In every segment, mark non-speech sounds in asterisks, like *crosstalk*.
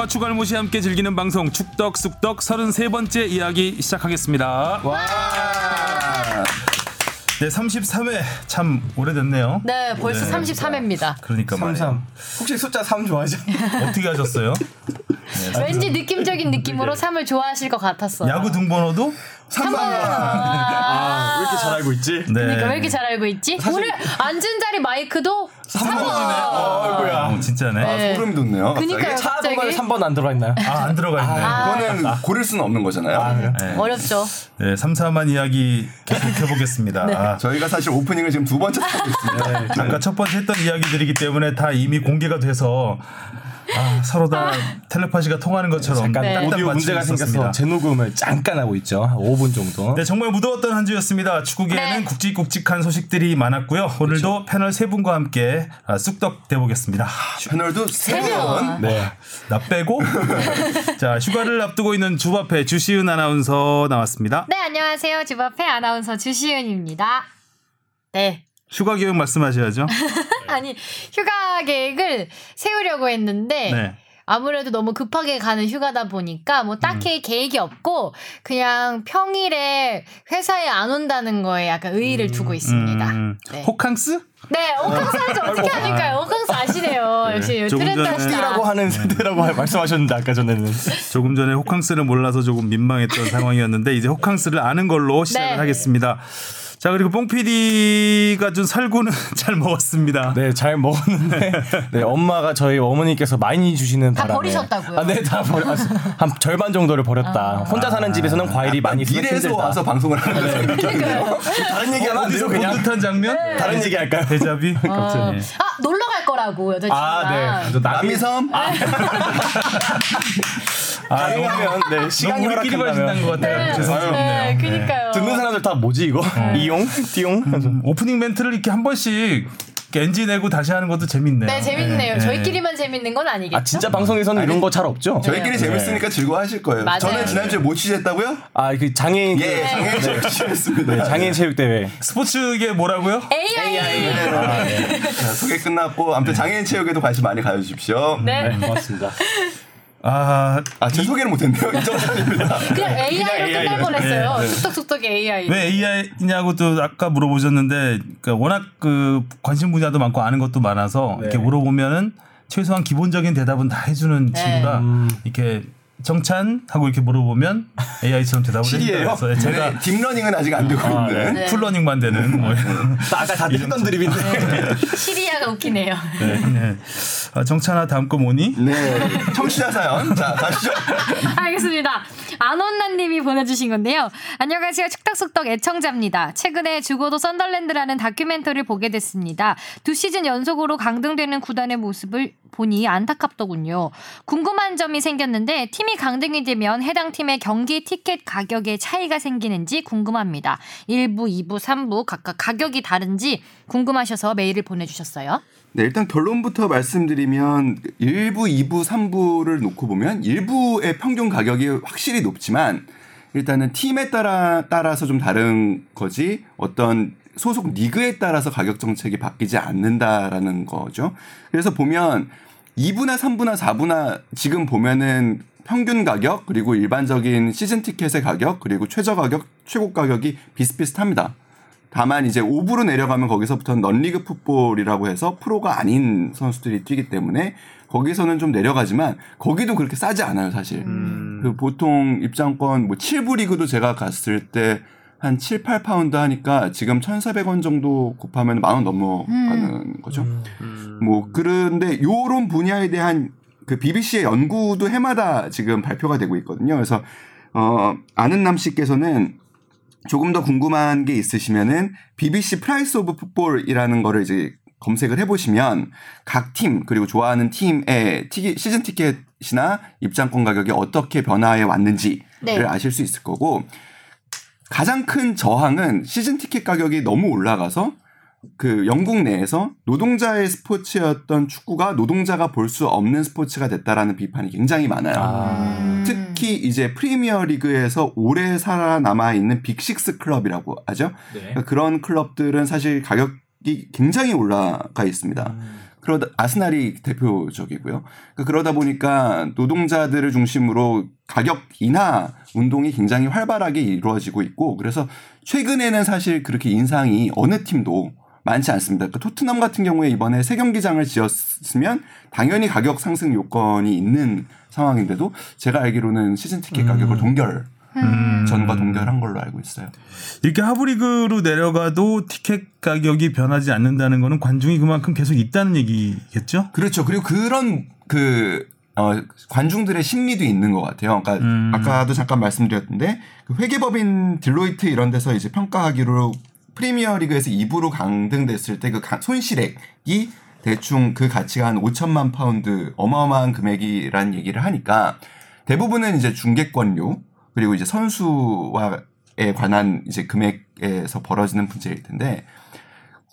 축덕과 추갈못이 함께 즐기는 방송 축덕 쑥덕 33번째 이야기 시작하겠습니다. 와. 네, 33회 참 오래됐네요. 네, 벌써 네. 33회입니다. 그러니까 말이에요. 33. 혹시 숫자 3 좋아하죠? 어떻게 하셨어요? *laughs* 왠지 느낌적인 느낌으로 3을 좋아하실 것 같았어요. 야구 등번호도 3번. 아, 왜 이렇게 잘 알고 있지? 네. 그러니까 왜 이렇게 잘 알고 있지? 오늘 앉은 자리 마이크도 3번. 어이구야. 어, 진짜네. 네. 소름 돋네요. 그니까요, 차 갑자기. 번호에 3번 안 들어가 있나요? 아, 안 들어가 있네. 이거는 고를 수는 없는 거잖아요. 네. 어렵죠. 네, 삼삼한 이야기 계속해 보겠습니다. 네. 아, 저희가 사실 오프닝을 지금 두 번째 하고 있습니다. 아까 첫 번째 했던 이야기들이기 때문에 다 이미 공개가 돼서 아, 서로 다 텔레파시가 통하는 것처럼 잠깐 네. 오디오 문제가 있었습니다. 재녹음을 잠깐 하고 있죠. 한 5분 정도. 네, 정말 무더웠던 한 주였습니다. 축구계에는 네. 굵직굵직한 소식들이 많았고요. 오늘도 패널 세 분과 함께 아, 쑥덕 대보겠습니다. 패널도 세 분. 네. 나 빼고 자 휴가를 앞두고 있는 주바페 주시은 아나운서 나왔습니다. 네, 안녕하세요. 주바페 아나운서 주시은입니다. 네. 휴가 계획 말씀하셔야죠. *laughs* 아니, 휴가 계획을 세우려고 했는데 네. 아무래도 너무 급하게 가는 휴가다 보니까 뭐 딱히 음. 계획이 없고 그냥 평일에 회사에 안 온다는 거에 약간 의의를 두고 있습니다. 음, 네. 호캉스? 네, 호캉스 하죠. 어떻게 합니까? 호캉스 아시네요. 역시 조금 트렌드 전에 하시다. 라고 하는 세대라고 말씀하셨는데 아까 전에는 조금 전에 호캉스를 몰라서 조금 민망했던 상황이었는데 이제 호캉스를 아는 걸로 시작을 네. 하겠습니다. 자 그리고 뽕 PD가 준 살구는 *laughs* 잘 먹었습니다. 네 잘 먹었는데 네 엄마가 저희 어머니께서 많이 주시는 다 바람에 버리셨다고요? 아, 네 다 버려 아, 한 절반 정도를 버렸다. 혼자 사는 집에서는 과일이 많이 있으면 미래에서 힘들다. 와서 방송을 하는 그러니까요. 다른 얘기 하면 안 어디서 돼요 본 그냥 듯한 장면? 다른 얘기 할까요? 대자비? *laughs* 아, 아, 놀러 갈 거라고 여자친구랑. 아, 네. 남이 남이섬 *laughs* 가능하면 네 너무 시간이 우리끼리만 신난 것 같아요. 네, 죄송스럽네요. 그니까요. 듣는 사람들 다 뭐지 이거 *laughs* 이용 띠용 음, 오프닝 멘트를 이렇게 한 번씩 엔지 내고 다시 하는 것도 재밌네요. 네, 재밌네요. 네. 저희끼리만 재밌는 건 아니겠죠? 아 진짜 방송에서는 이런 거 잘 없죠? 저희끼리 재밌으니까 즐거워하실 거예요. 맞아요. 저는 지난주에 못 취재했다고요? 아 그 장애인 예, 장애인 체 취재했습니다. 네, 장애인 체육 대회 스포츠계 뭐라고요? AI. 자, 소개 끝났고 아무튼 장애인 체육에도 관심 많이 가져주십시오. 네. 고맙습니다. 아, 아, 제 소개를 못했네요. *laughs* 그냥 AI로 AI 끝날 로. 뻔했어요. 네, 네. 축덕쑥덕 AI. 왜 AI냐고 또 아까 물어보셨는데 그러니까 워낙 그 관심 분야도 많고 아는 것도 많아서 이렇게 물어보면은 최소한 기본적인 대답은 다 해주는 네. 친구가 이렇게 정찬아 하고 이렇게 물어보면 AI처럼 대답을? 해요. 그래서 제가 네, 딥러닝은 아직 안 되고 있는. 네. full learning만 되는 뭐 이런. 아까 다 했던 드립인데 시리아가 웃기네요. 네, 네. 아, 정찬아 다음 거 뭐니? 네. 청취자 사연. 자, 가시죠. 알겠습니다. 안원나님이 보내주신 건데요. 안녕하세요. 축덕숙덕 애청자입니다. 최근에 죽어도 썬덜랜드라는 다큐멘터리를 보게 됐습니다. 두 시즌 연속으로 강등되는 구단의 모습을 보니 안타깝더군요. 궁금한 점이 생겼는데 팀이 강등이 되면 해당 팀의 경기 티켓 가격에 차이가 생기는지 궁금합니다. 1부, 2부, 3부 각각 가격이 다른지 궁금하셔서 메일을 보내주셨어요. 네, 일단 결론부터 말씀드리면 1부, 2부, 3부를 놓고 보면 1부의 평균 가격이 확실히 높지만 일단은 팀에 따라 따라서 좀 다른 거지 어떤 소속 리그에 따라서 가격 정책이 바뀌지 않는다라는 거죠. 그래서 보면 2부나 3부나 4부나 지금 보면은 평균 가격 그리고 일반적인 시즌 티켓의 가격 그리고 최저 가격 최고 가격이 비슷비슷합니다. 다만 이제 5부로 내려가면 거기서부터는 non-league football이라고 해서 프로가 아닌 선수들이 뛰기 때문에 거기서는 좀 내려가지만 거기도 그렇게 싸지 않아요 사실. 그 보통 입장권 뭐 7부 리그도 제가 갔을 때 한 7, 8파운드 하니까 지금 1,400원 정도 곱하면 만 원 넘어가는 거죠. 뭐 그런데 요런 분야에 대한 그 BBC의 연구도 해마다 지금 발표가 되고 있거든요. 그래서 어 아는 씨께서는 조금 더 궁금한 게 있으시면은 BBC Price of Football이라는 거를 이제 검색을 해보시면 각 팀 그리고 좋아하는 팀의 티기, 시즌 티켓이나 입장권 가격이 어떻게 변화해 왔는지를 네. 아실 수 있을 거고 가장 큰 저항은 시즌 티켓 가격이 너무 올라가서 그 영국 내에서 노동자의 스포츠였던 축구가 노동자가 볼 수 없는 스포츠가 됐다라는 비판이 굉장히 많아요. 특히 이제 프리미어 리그에서 오래 살아남아 있는 Big Six 클럽이라고 하죠. 그러니까 그런 클럽들은 사실 가격이 굉장히 올라가 있습니다. 그러다 아스날이 대표적이고요. 그러니까 그러다 보니까 노동자들을 중심으로 가격 인하 운동이 굉장히 활발하게 이루어지고 있고 그래서 최근에는 사실 그렇게 인상이 어느 팀도 많지 않습니다. 그러니까 토트넘 같은 경우에 이번에 새 경기장을 지었으면 당연히 가격 상승 요건이 있는 상황인데도 제가 알기로는 시즌 티켓 가격을 동결 음. 전과 동결한 걸로 알고 있어요. 이렇게 하부리그로 내려가도 티켓 가격이 변하지 않는다는 거는 관중이 그만큼 계속 있다는 얘기겠죠? 그렇죠. 그리고 그런 그 어, 관중들의 심리도 있는 것 같아요. 그러니까 음. 아까도 잠깐 말씀드렸는데 그 회계법인 딜로이트 이런 데서 이제 평가하기로 프리미어 리그에서 2부로 강등됐을 때 그 손실액이 대충 그 가치가 한 5천만 파운드 어마어마한 금액이라는 얘기를 하니까 대부분은 이제 중계권료 그리고 이제 선수와에 관한 이제 금액에서 벌어지는 문제일 텐데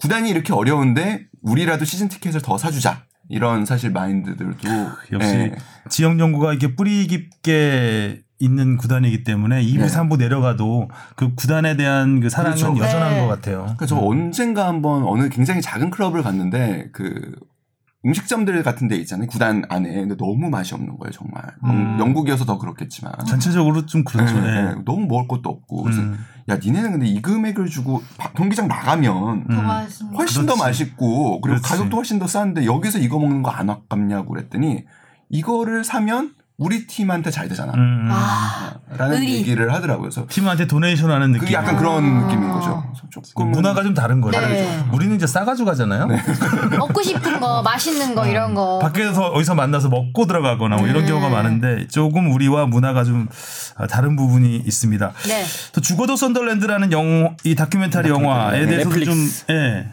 구단이 이렇게 어려운데 우리라도 시즌 티켓을 더 사주자 이런 사실 마인드들도 역시 예. 지역 연구가 이렇게 뿌리 깊게 있는 구단이기 때문에 2부, 네. 3부 내려가도 그 구단에 대한 그 사랑은 그렇죠. 여전한 네. 것 같아요. 그러니까 저 언젠가 한번 어느 굉장히 작은 클럽을 갔는데 그 음식점들 같은 데 있잖아요. 구단 안에. 근데 너무 맛이 없는 거예요, 정말. 영- 영국이어서 더 그렇겠지만. 전체적으로 좀 그렇죠. 네, 네. 네. 너무 먹을 것도 없고. 그래서 음. 야, 니네는 근데 이 금액을 주고 바- 경기장 나가면 더 음. 훨씬 더 그렇지. 맛있고 그리고 그렇지. 가격도 훨씬 더 싼데 여기서 이거 먹는 거 안 아깝냐고 그랬더니 이거를 사면 우리 팀한테 잘 되잖아. 음, 음. 아, 라는 의리. 얘기를 하더라고요. 그래서 팀한테 도네이션 하는 느낌. 그게 약간 아. 그런 느낌인 거죠. 그 조금 문화가 좀 다른 거죠. 네. 우리는 이제 싸가지고 가잖아요. *laughs* 먹고 싶은 거, 맛있는 거 이런 거. 밖에서 어디서 만나서 먹고 들어가거나 뭐 이런 네. 경우가 많은데 조금 우리와 문화가 좀 아, 다른 부분이 있습니다. 네. 또 죽어도 썬덜랜드라는 영화, 이 다큐멘터리 영화에 네, 대해서도 좀. 예,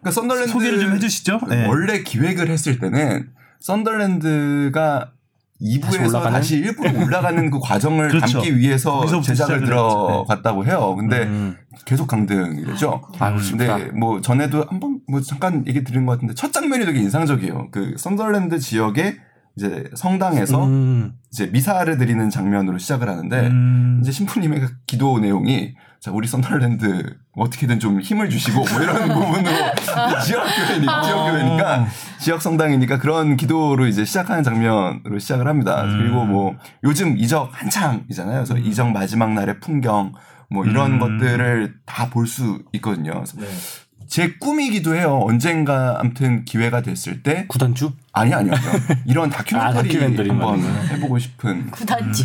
그러니까 썬덜랜드 소개를 좀 해주시죠. 네. 원래 기획을 했을 때는 썬덜랜드가 2부에서 올라가는? 다시 1부로 *laughs* 올라가는 그 과정을 그렇죠. 담기 위해서 제작을 했죠. 들어갔다고 해요. 근데 음. 계속 강등이 되죠. 아이고, 쉽다. 근데 뭐 전에도 한번 뭐 잠깐 얘기 드린 것 같은데 첫 장면이 되게 인상적이에요. 그 썬덜랜드 지역의 이제 성당에서 음. 이제 미사를 드리는 장면으로 시작을 하는데 음, 이제 신부님의 그 기도 내용이 자 우리 썬더랜드 어떻게든 좀 힘을 주시고 뭐 이런 *laughs* 부분으로 지역 교회니 지역 교회니까 지역 성당이니까 그런 기도로 이제 시작하는 장면으로 시작을 합니다. 음. 그리고 뭐 요즘 이적 한창이잖아요. 그래서 이적 마지막 날의 풍경 뭐 이런 음. 것들을 다 볼 수 있거든요. 그래서 네. 제 꿈이기도 해요. 언젠가 아무튼 기회가 됐을 때 구단주? 아니 아니요. *laughs* 이런 다큐멘터리, 아, 다큐멘터리 한번. 해보고 싶은 구단주.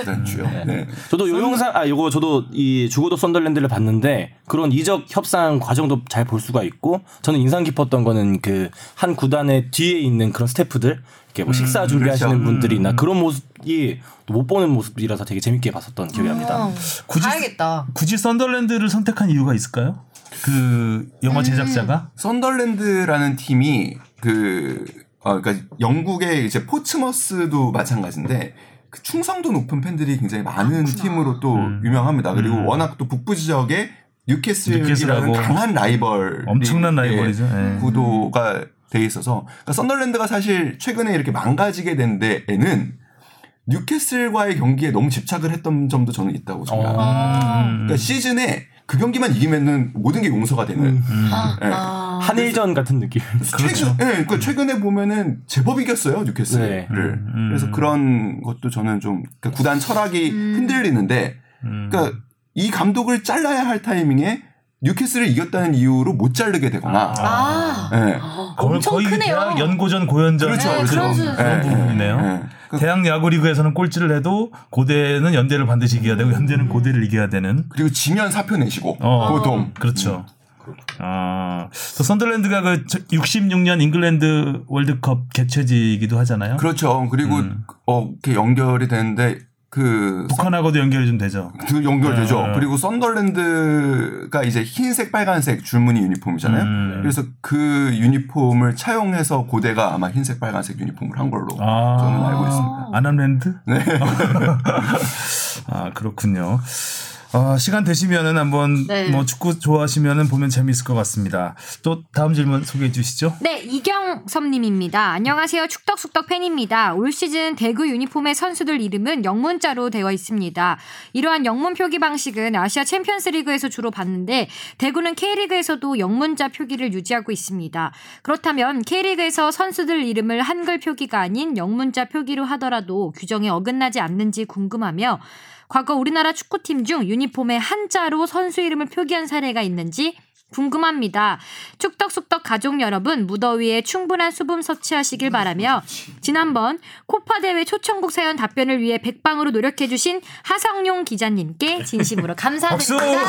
구단주요. 네. 저도 요 영상 아 요거 저도 이 죽어도 썬덜랜드를 봤는데 그런 이적 협상 과정도 잘 볼 수가 있고 저는 인상 깊었던 거는 그 한 구단의 뒤에 있는 그런 스태프들 이렇게 뭐 식사 준비하시는 그렇죠. 분들이나 그런 모습이 또못 보는 모습이라서 되게 재밌게 봤었던 기억이 납니다. 어, 굳이 봐야겠다. 굳이 썬덜랜드를 선택한 이유가 있을까요? 그 영화 제작자가 썬덜랜드라는 팀이 그 어, 그러니까 영국의 이제 포츠머스도 마찬가지인데 그 충성도 높은 팬들이 굉장히 많은 팀으로 또 음. 유명합니다. 그리고 음. 워낙 또 북부 지역에 뉴캐슬이라는 강한 라이벌 엄청난 라이벌이죠. 예. 구도가 돼 있어서 그러니까 썬덜랜드가 사실 최근에 이렇게 망가지게 된 데에는 뉴캐슬과의 경기에 너무 집착을 했던 점도 저는 있다고 생각합니다. 아. 음. 그러니까 시즌에 그 경기만 이기면은 모든 게 용서가 되는. 아, 예. 아. 한일전 같은 느낌. 최근, *laughs* 예, 그러니까 최근에 보면은 제법 이겼어요 뉴캐슬을. 네. 음. 그래서 그런 것도 저는 좀 그러니까 구단 철학이 음. 흔들리는데, 음. 그러니까 이 감독을 잘라야 할 타이밍에 뉴캐슬을 이겼다는 이유로 못 자르게 되거나, 아. 예. 거의, 엄청 거의 크네요. 대학 연고전 고연전 그렇죠, 네, 그렇죠. 그런 수- 그런 예, 부분이네요. 예, 예. 그- 대학 야구 리그에서는 꼴찌를 해도 고대는 연대를 반드시 이겨야 되고 연대는 고대를 이겨야 되는. 그리고 지면 사표 내시고 어. 보통 그렇죠. 아, 또 선덜랜드가 그 66년 잉글랜드 월드컵 개최지이기도 하잖아요. 그렇죠. 그리고 음. 어 이렇게 연결이 되는데 그 북한하고도 연결이 좀 되죠. 그 연결되죠. 네. 그리고 썬덜랜드가 이제 흰색, 빨간색 줄무늬 유니폼이잖아요. 음. 그래서 그 유니폼을 차용해서 고대가 아마 흰색, 빨간색 유니폼을 한 걸로 아. 저는 알고 있습니다. 아남랜드? 네. *laughs* 아, 그렇군요. 어, 시간 되시면은 한번 네. 뭐 축구 좋아하시면은 보면 재미있을 것 같습니다. 또 다음 질문 소개해 주시죠. 네, 이경섭님입니다. 안녕하세요. 축덕숙덕 팬입니다. 올 시즌 대구 유니폼의 선수들 이름은 영문자로 되어 있습니다. 이러한 영문 표기 방식은 아시아 챔피언스리그에서 주로 봤는데 대구는 K리그에서도 영문자 표기를 유지하고 있습니다. 그렇다면 K리그에서 선수들 이름을 한글 표기가 아닌 영문자 표기로 하더라도 규정에 어긋나지 않는지 궁금하며 과거 우리나라 축구팀 중 유니폼에 한자로 선수 이름을 표기한 사례가 있는지 궁금합니다. 축덕숙덕 가족 여러분 무더위에 충분한 수분 섭취하시길 바라며 지난번 코파 대회 초청국 사연 답변을 위해 백방으로 노력해 주신 하성용 기자님께 진심으로! 감사드립니다.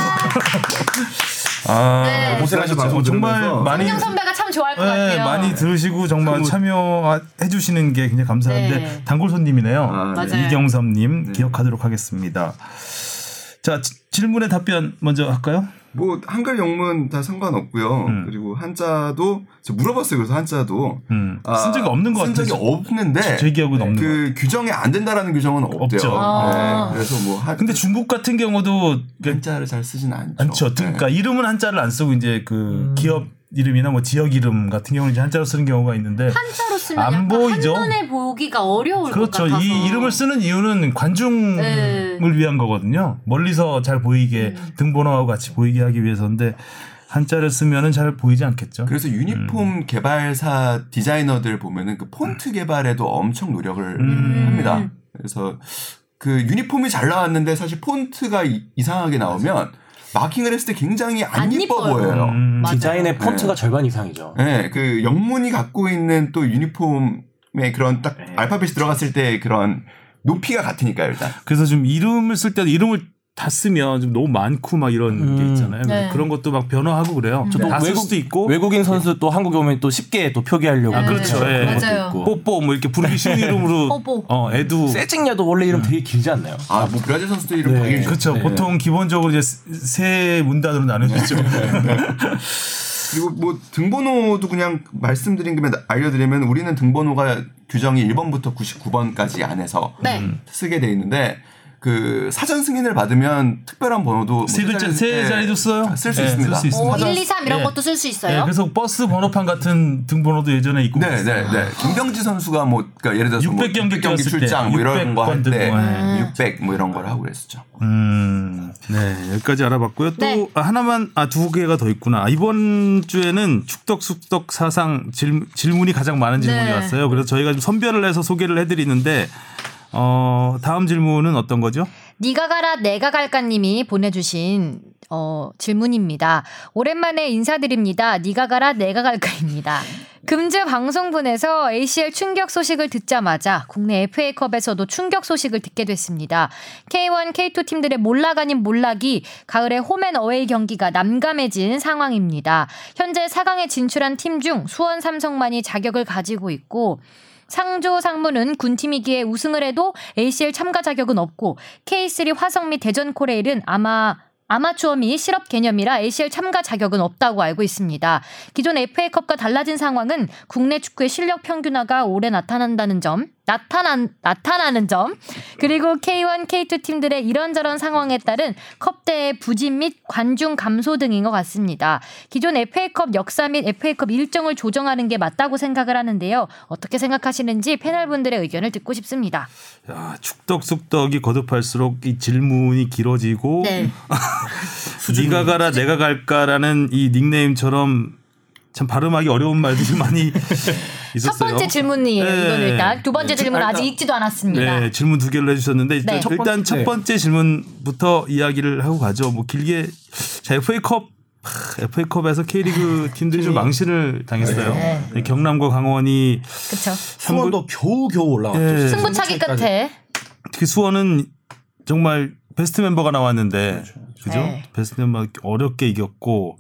아, 네. 고생하셨죠. 정말 많이 성경 선배가 참 좋아할 것 네, 같아요. 많이 들으시고 정말 참여해 주시는 게 굉장히 감사한데 네. 단골 손님이네요. 아, 네. 맞아요. 이경섭님 기억하도록 하겠습니다. 자 지- 질문에 답변 먼저 할까요? 뭐 한글 영문 다 상관없고요. 음. 그리고 한자도 저 물어봤어요. 그래서 한자도 음, 아, 쓴 적이 없는 것쓴 같아요. 적이 없는데 제 기억은 없는 것그 규정에 안 된다라는 규정은 없대요. 없죠. 아. 네, 그래서 뭐 한, 근데 중국 같은 경우도 그- 한자를 잘 쓰진 않죠. 않죠. 네. 그러니까 이름은 한자를 안 쓰고 이제 그 기업 이름이나 뭐 지역 이름 같은 경우는 이제 한자로 쓰는 경우가 있는데 한자로 쓰면 안 보이죠? 한눈에 보기가 어려울 그렇죠. 것 같아서. 이 이름을 쓰는 이유는 관중을 네. 위한 거거든요. 멀리서 잘 보이게 음. 등번호하고 같이 보이게 하기 위해서인데 한자를 쓰면은 잘 보이지 않겠죠. 그래서 유니폼 음. 개발사 디자이너들 보면은 그 폰트 개발에도 엄청 노력을 음. 합니다. 그래서 그 유니폼이 잘 나왔는데 사실 폰트가 이, 이상하게 나오면 마킹을 했을 때 굉장히 안, 안 예뻐. 보여요. 음. 디자인의 폰트가 네. 절반 이상이죠. 네, 그 영문이 갖고 있는 또 유니폼의 그런 딱 네. 알파벳이 들어갔을 때 그런 높이가 같으니까요, 일단. 그래서 좀 이름을 쓸 때도 이름을 다 쓰면 좀 너무 많고 막 이런 게 음. 있잖아요. 네. 그런 것도 막 변화하고 그래요. 저도 다쓸 외국- 수도 있고 외국인 선수 또 한국에 오면 또 쉽게 또 표기하려고 아, 그렇죠. 그런 예. 것도 맞아요. 있고. 뽀뽀 뭐 이렇게 부르기 쉬운 이름으로 *laughs* 뽀뽀. 어 애도 세징야도 원래 이름 되게 길지 않나요? 아, 뭐 브라질 선수들 이름 네. 당연히 그렇죠. 네. 보통 기본적으로 이제 세 문단으로 나누죠. 그리고 뭐 등번호도 그냥 말씀드린 김에 알려드리면 우리는 등번호가 규정이 1번부터 99번까지 안에서 네. 쓰게 돼 있는데 그 사전 승인을 받으면 특별한 번호도 뭐세 글자 세 자리도 써요. 쓸수 예, 있습니다. 쓸수 있습니다. 오, 1, 2, 3 이런 예. 것도 쓸 수 있어요. 예, 그래서 버스 번호판 같은 등번호도 예전에 있고 네. 네, 네. 김병지 선수가 뭐 그러니까 예를 들어서 600 경기 600 경기 출장 때, 뭐 이런 거할 600번 때 등고, 예. 600 뭐 이런 걸 하고 그랬었죠. 음, 네 여기까지 알아봤고요. 또 네. 하나만 아 두 개가 더 있구나. 아, 이번 주에는 축덕숙덕 사상 질, 질문이 가장 많은 질문이 네. 왔어요. 그래서 저희가 좀 선별을 해서 소개를 해드리는데 어 다음 질문은 어떤 거죠? 니가 가라 내가 갈까님이 보내주신 어, 질문입니다. 오랜만에 인사드립니다. 니가 가라 내가 갈까입니다. 금주 방송분에서 ACL 충격 소식을 듣자마자 국내 FA컵에서도 충격 소식을 듣게 됐습니다. K1, K2 팀들의 몰락 아닌 몰락이 가을에 홈앤 어웨이 경기가 남감해진 상황입니다. 현재 4강에 진출한 팀 중 수원 삼성만이 자격을 가지고 있고 상조 상무는 군팀이기에 우승을 해도 ACL 참가 자격은 없고 K3 화성 및 대전 코레일은 아마 아마추어 및 실업 개념이라 ACL 참가 자격은 없다고 알고 있습니다. 기존 FA컵과 달라진 상황은 국내 축구의 실력 평균화가 올해 나타난다는 점, 나타난, 나타나는 점, 그리고 K1, K2 팀들의 이런저런 상황에 따른 컵대의 부진 및 관중 감소 등인 것 같습니다. 기존 FA컵 역사 및 FA컵 일정을 조정하는 게 맞다고 생각을 하는데요. 어떻게 생각하시는지 패널분들의 의견을 듣고 싶습니다. 야, 축덕숙덕이 거듭할수록 이 질문이 길어지고 네. *laughs* 네가 가라 내가 갈까라는 이 닉네임처럼 참 발음하기 어려운 말들이 많이 *laughs* 있었어요. 첫 번째 질문이에요. 네. 이거는 일단 두 번째 네. 질문 은 아직 읽지도 않았습니다. 네, 질문 두 개를 해주셨는데 일단, 네. 첫 일단 번째. 첫 번째 질문부터 이야기를 하고 가죠. 뭐 길게 자 FA컵 FA컵에서 K리그 *laughs* 팀들이 좀 망신을 당했어요. 네, 경남과 강원이 그렇죠. 수원도 겨우 겨우 올라왔죠. 예. 승부차기 끝에 특히 수원은 정말 베스트 멤버가 나왔는데 그죠? 네. 베스트 멤버 어렵게 이겼고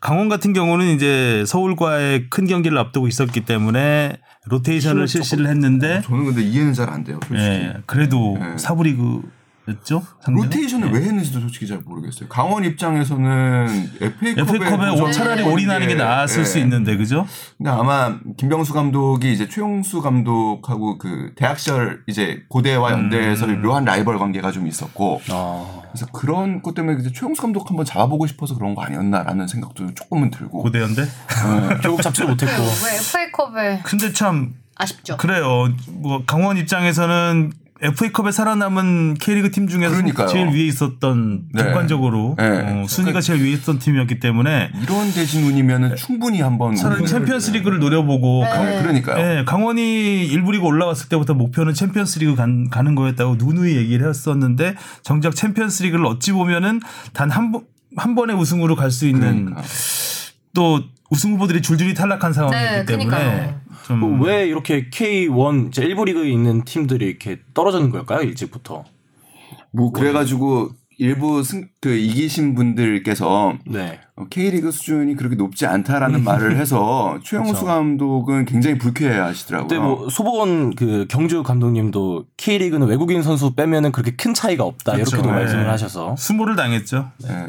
강원 같은 경우는 이제 서울과의 큰 경기를 앞두고 있었기 때문에 로테이션을 실시를 했는데 저는 근데 이해는 잘 안 돼요. 솔직히. 예, 그래도 네. 사부리그 였죠? 로테이션을 예. 왜 했는지도 솔직히 잘 모르겠어요. 강원 입장에서는 FA컵에 FA컵에 오- 차라리 올인하는 게 나았을 수 있는데 그죠? 근데 아마 김병수 감독이 이제 최용수 감독하고 그 대학 시절 이제 고대와 연대에서 음. 묘한 라이벌 관계가 좀 있었고 어. 그래서 그런 것 때문에 이제 최용수 감독 한번 잡아보고 싶어서 그런 거 아니었나라는 생각도 조금은 들고 고대 연대. *laughs* 결국 잡지를 못했고. 왜 FA컵에 근데 참 아쉽죠. 그래요. 뭐 강원 입장에서는 FA컵에 살아남은 K리그 팀 중에서 그러니까요. 제일 위에 있었던 네. 객관적으로 네. 어, 순위가 제일 위에 있었던 팀이었기 때문에 이런 대진 운이면은 충분히 한번 차라리 챔피언스리그를 노려보고 네. 강, 그러니까요. 예, 강원이 일부 리그 올라왔을 때부터 목표는 챔피언스리그 간- 가는 거였다고 누누이 얘기를 했었는데 정작 챔피언스리그를 어찌 보면은 단한번한 번의 우승으로 갈 수 있는 그러니까. 또 우승 후보들이 줄줄이 탈락한 상황이기 네, 때문에 그러니까요. 좀 그왜 이렇게 K1 이제 일부 리그에 있는 팀들이 이렇게 떨어지는 걸까요? 일찍부터. 뭐 그래가지고 일부 승, 그 이기신 분들께서 네. 어, K리그 수준이 그렇게 높지 않다라는 말을 해서 *laughs* 최용수 감독은 굉장히 불쾌해하시더라고요. 그때 뭐 소보원 그 경주 감독님도 K리그는 외국인 선수 빼면은 그렇게 큰 차이가 없다 그렇죠. 이렇게도 네. 말씀을 하셔서 수모를 당했죠. 네.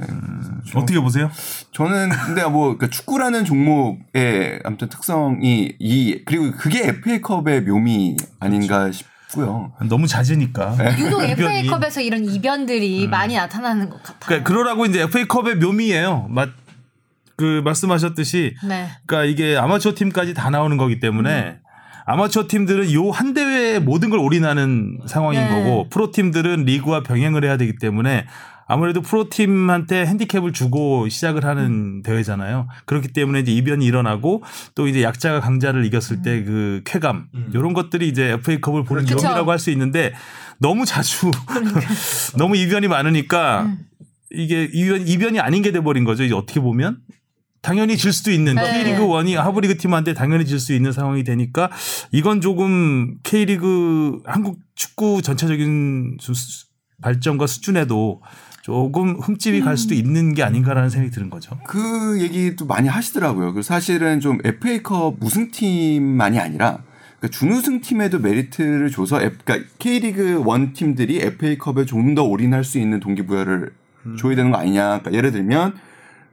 어떻게 보세요? 저는 근데 뭐 그러니까 축구라는 종목의 아무튼 특성이 이 그리고 그게 FA컵의 묘미 아닌가 싶 고요. 너무 잦으니까. 유독. *laughs* FA컵에서 이런 이변들이 많이 나타나는 것 같아요. 그러니까 그러라고 이제 FA컵의 묘미예요. 맞, 그 말씀하셨듯이 네. 그러니까 이게 아마추어 팀까지 다 나오는 거기 때문에 아마추어 팀들은 요 한 대회에 모든 걸 올인하는 상황인 네. 거고 프로 팀들은 리그와 병행을 해야 되기 때문에 아무래도 프로 팀한테 핸디캡을 주고 시작을 음. 하는 대회잖아요. 그렇기 때문에 이제 이변이 일어나고 또 이제 약자가 강자를 이겼을 때그 쾌감 이런 것들이 이제 FA컵을 보는 그쵸. 묘미라고 할 수 있는데 너무 자주 *laughs* 너무 이변이 많으니까 음. 이게 이변 이변이 아닌 게 돼 버린 거죠. 이제 어떻게 보면 당연히 질 수도 있는 네. K리그 원이 하브리그 팀한테 당연히 질 수 있는 상황이 되니까 이건 조금 K리그 한국 축구 전체적인 수- 수- 발전과 수준에도 조금 흠집이 갈 수도 있는 게 아닌가라는 생각이 드는 거죠. 그 얘기도 많이 하시더라고요. 그 사실은 좀 FA컵 우승팀만이 아니라 그러니까 준우승 팀에도 메리트를 줘서 F- 그러니까 K리그 원 팀들이 FA컵에 좀 더 올인할 수 있는 동기부여를 줘야 되는 거 아니냐. 그러니까 예를 들면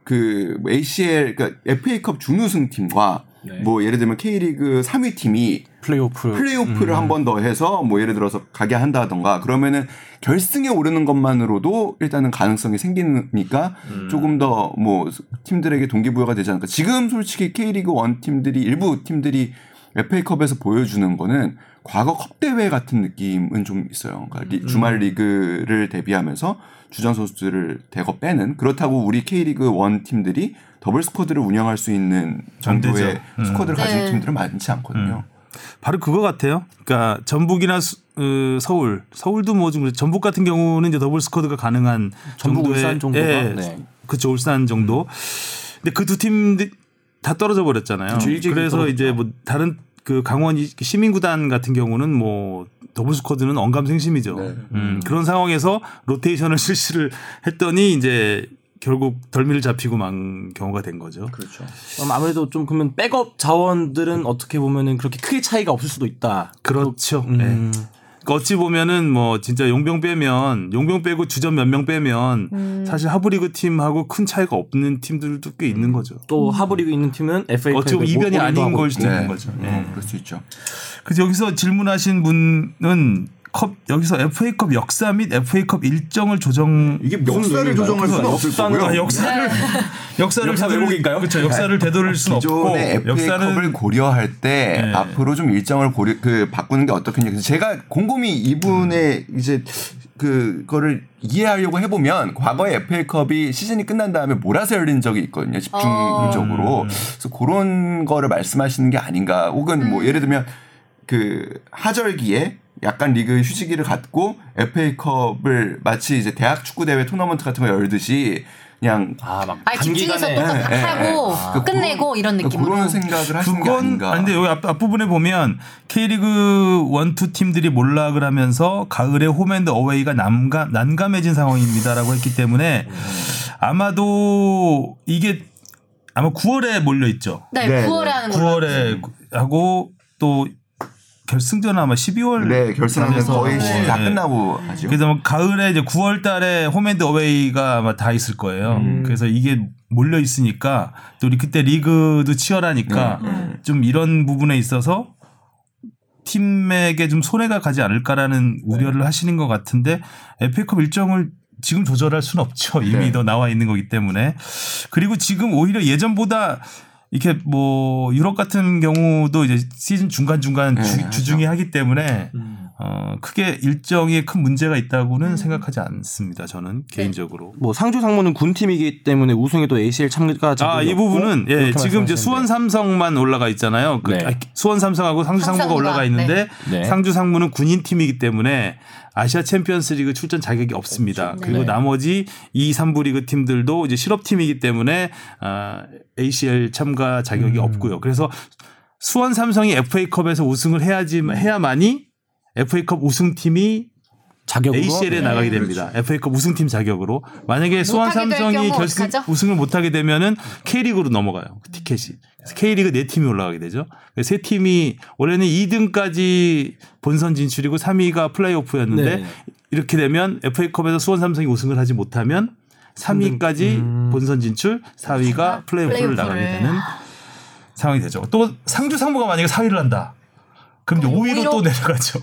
그 ACL 그러니까 FA컵 준우승 팀과 네. 뭐 예를 들면 K리그 3위 팀이 플레이오프 플레이오프를 한번 더 해서 뭐 예를 들어서 가게 한다던가 그러면은 결승에 오르는 것만으로도 일단은 가능성이 생기니까 조금 더 뭐 팀들에게 동기부여가 되지 않을까. 지금 솔직히 K리그 1 팀들이 일부 팀들이 FA컵에서 보여주는 거는 과거 컵 대회 같은 느낌은 좀 있어요. 그러니까 리- 주말 리그를 대비하면서 주전 선수들을 대거 빼는 그렇다고 우리 K리그 1 팀들이 더블 스쿼드를 운영할 수 있는. 정도의 음. 스쿼드를 가진 네. 팀들은 많지 않거든요. 바로 그거 같아요. 그러니까 전북이나 수- 어, 서울, 서울도 뭐좀 전북 같은 경우는 이제 더블 스쿼드가 가능한 전북, 정도의 울산 정도가? 예, 네. 그쵸 울산 정도. 근데 그 두 팀 다 떨어져 버렸잖아요. 그래서 떨어졌죠. 이제 뭐 다른 그 강원 이- 시민구단 같은 경우는 뭐 더블 스쿼드는 언감생심이죠. 네. 음, 그런 상황에서 로테이션을 *laughs* 실시를 했더니 이제 결국 덜미를 잡히고 만 경우가 된 거죠. 그렇죠. 그럼 아무래도 좀 그러면 백업 자원들은 어떻게 보면은 그렇게 크게 차이가 없을 수도 있다. 그렇죠. 음. 네. 그러니까 어찌 보면은 뭐 진짜 용병 빼면 용병 빼고 주전 몇 명 빼면 음. 사실 하브리그 팀하고 큰 차이가 없는 팀들도 꽤 있는 거죠. 또 하브리그 있는 팀은 FA 어찌 보면 이변이 아닌 걸 수도 있는 네. 거죠. 어, 네. 그럴 수 있죠. 그래서 여기서 질문하신 분은 컵 여기서 FA컵 역사 및 FA컵 일정을 조정 이게 역사를 조정할 수는 없을 거고요. 아, 역사를 *laughs* 역사를 역사 되돌릴- 왜곡인가요? 그렇죠. 역사를 되돌릴 수는 없고 기존의 FA컵을 고려할 때 네. 앞으로 좀 일정을 고려 그 바꾸는 게 어떻겠냐. 그래서 제가 곰곰이 이분의 이제 그거를 이해하려고 해보면 과거에 FA컵이 시즌이 끝난 다음에 몰아서 열린 적이 있거든요. 집중적으로. 음. 그래서 그런 거를 말씀하시는 게 아닌가. 혹은 뭐 예를 들면 그 하절기에 약간 리그 휴지기를 갖고 FA컵을 마치 이제 대학 축구 대회 토너먼트 같은 거 열듯이 그냥 아막 아니 집중해서 단기간에 똑같 예, 예, 하고 예. 끝내고 이런 느낌으로. 그런 생각을 하시는 게 그건 아닌가. 아닌데 여기 앞, 앞부분에 보면 K리그 1, 2 팀들이 몰락을 하면서 가을에 홈앤드 어웨이가 난감, 난감해진 상황입니다라고 했기 때문에 아마도 이게 아마 9월에 몰려 있죠. 네, 네, 9월에 네. 하는 걸로. 9월에 하고 또 결승전 아마 12월 네, 결승하면서 거의 네. 시즌 다 끝나고 하죠. 그래서 뭐 가을에 이제 9월 달에 홈앤드 어웨이가 아마 다 있을 거예요. 그래서 이게 몰려 있으니까 또 우리 그때 리그도 치열하니까 좀 이런 부분에 있어서 팀에게 좀 손해가 가지 않을까라는 우려를 하시는 것 같은데 FA컵 일정을 지금 조절할 수는 없죠. 이미 네. 더 나와 있는 거기 때문에. 그리고 지금 오히려 예전보다 이렇게 뭐 유럽 같은 경우도 이제 시즌 중간 중간 네. 주중에 하기 때문에 어 크게 일정에 큰 문제가 있다고는 음. 생각하지 않습니다. 저는 네. 개인적으로. 뭐 상주 상무는 군 팀이기 때문에 우승에 도 ACL 참가 아, 자격이 이 없고 부분은 예, 지금 이제. 수원 삼성만 올라가 있잖아요. 그 네. 아, 수원 삼성하고 상주 상무가 올라가 있는데 네. 상주 상무는 군인 팀이기 때문에 아시아 챔피언스리그 출전 자격이 없습니다. 그리고 네. 나머지 2, 3부 리그 팀들도 이제 실업 팀이기 때문에 아, ACL 참가 자격이 없고요. 그래서 수원 삼성이 FA컵에서 우승을 해야지 해야만이 FA컵 우승팀이 자격으로 ACL에 네. 나가게 됩니다. FA컵 우승팀 자격으로. 만약에 수원 삼성이 결승? 우승을 못하게 되면은 K리그로 넘어가요. 그 티켓이. 그래서 K리그 네 팀이 올라가게 되죠. 세 팀이 원래는 2등까지 본선 진출이고 3위가 플레이오프였는데 네. 이렇게 되면 FA컵에서 수원 삼성이 우승을 하지 못하면 3위까지 본선 진출, 4위가 플레이오프를 플레이오프를. 나가게 되는 상황이 되죠. 또 상주 상무가 만약에 4위를 한다. 그럼 이제 그럼 5위로 오히려- 또 내려가죠.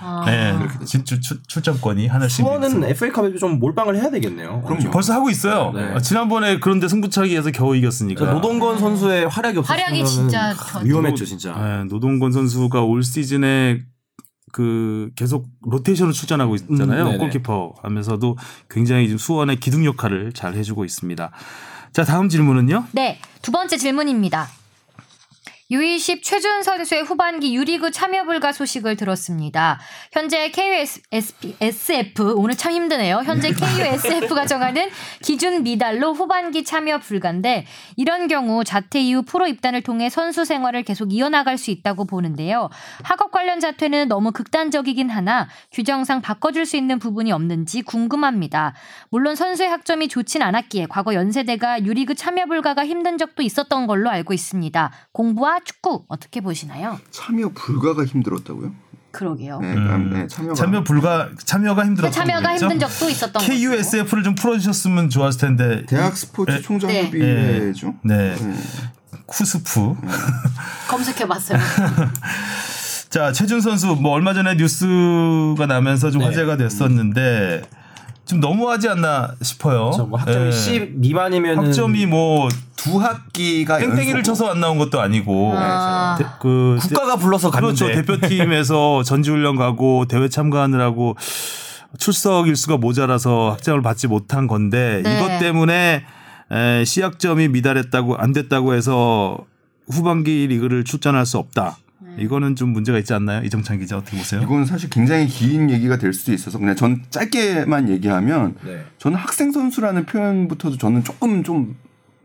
아. *laughs* 네, 진출 출- 출전권이 하나씩. 수원은 FA컵에 좀 몰빵을 해야 되겠네요. 그럼요. 벌써 하고 있어요. 네. 어, 지난번에 그런데 승부차기에서 겨우 이겼으니까. 그러니까 노동건 선수의 활약이 없었으면 활약이 진짜 전- 위험했죠 진짜. 네, 노동건 선수가 올 시즌에 그 계속 로테이션을 출전하고 있잖아요. 음. 골키퍼 하면서도 굉장히 지금 수원의 기둥 역할을 잘 해주고 있습니다. 자 다음 질문은요. 네, 두 번째 질문입니다. U20 최준 선수의 후반기 유리그 참여 불가 소식을 들었습니다. 현재 KUSF 오늘 참 힘드네요. 현재 KUSF가 정하는 기준 미달로 후반기 참여 불가인데 이런 경우 자퇴 이후 프로 입단을 통해 선수 생활을 계속 이어나갈 수 있다고 보는데요. 학업 관련 자퇴는 너무 극단적이긴 하나 규정상 바꿔줄 수 있는 부분이 없는지 궁금합니다. 물론 선수의 학점이 좋진 않았기에 과거 연세대가 유리그 참여 불가가 힘든 적도 있었던 걸로 알고 있습니다. 공부와 축구 어떻게 보시나요? 참여 불가가 힘들었다고요? 그러게요. 네, 음. 네, 참여가 참여 불가 참여가 힘들었던 참여가 거겠죠? 힘든 적도 있었던 거죠. KUSF를 좀 풀어주셨으면 좋았을 텐데. 대학 스포츠 네. 총장협의회죠. 네. 네. 쿠스프. 검색해봤어요. *laughs* 자, 최준 선수 뭐 얼마 전에 뉴스가 나면서 좀 네. 화제가 됐었는데 좀 너무하지 않나 싶어요. 저뭐 학점이 예. 10 미만이면 학점이 뭐 두 학기가 땡땡이를 연속- 쳐서 안 나온 것도 아니고 아. 대- 그 국가가 불러서 그렇죠 갔는데 대표팀에서 *laughs* 전지훈련 가고 대회 참가하느라고 출석 일수가 모자라서 학점을 받지 못한 건데 네. 이것 때문에 에, 시학점이 미달했다고 안 됐다고 해서 후반기 리그를 출전할 수 없다. 네. 이거는 좀 문제가 있지 않나요? 이정찬 기자 어떻게 보세요? 이건 사실 굉장히 긴 얘기가 될 수도 있어서 그냥 전 짧게만 얘기하면 네. 저는 학생 선수라는 표현부터도 저는 조금 좀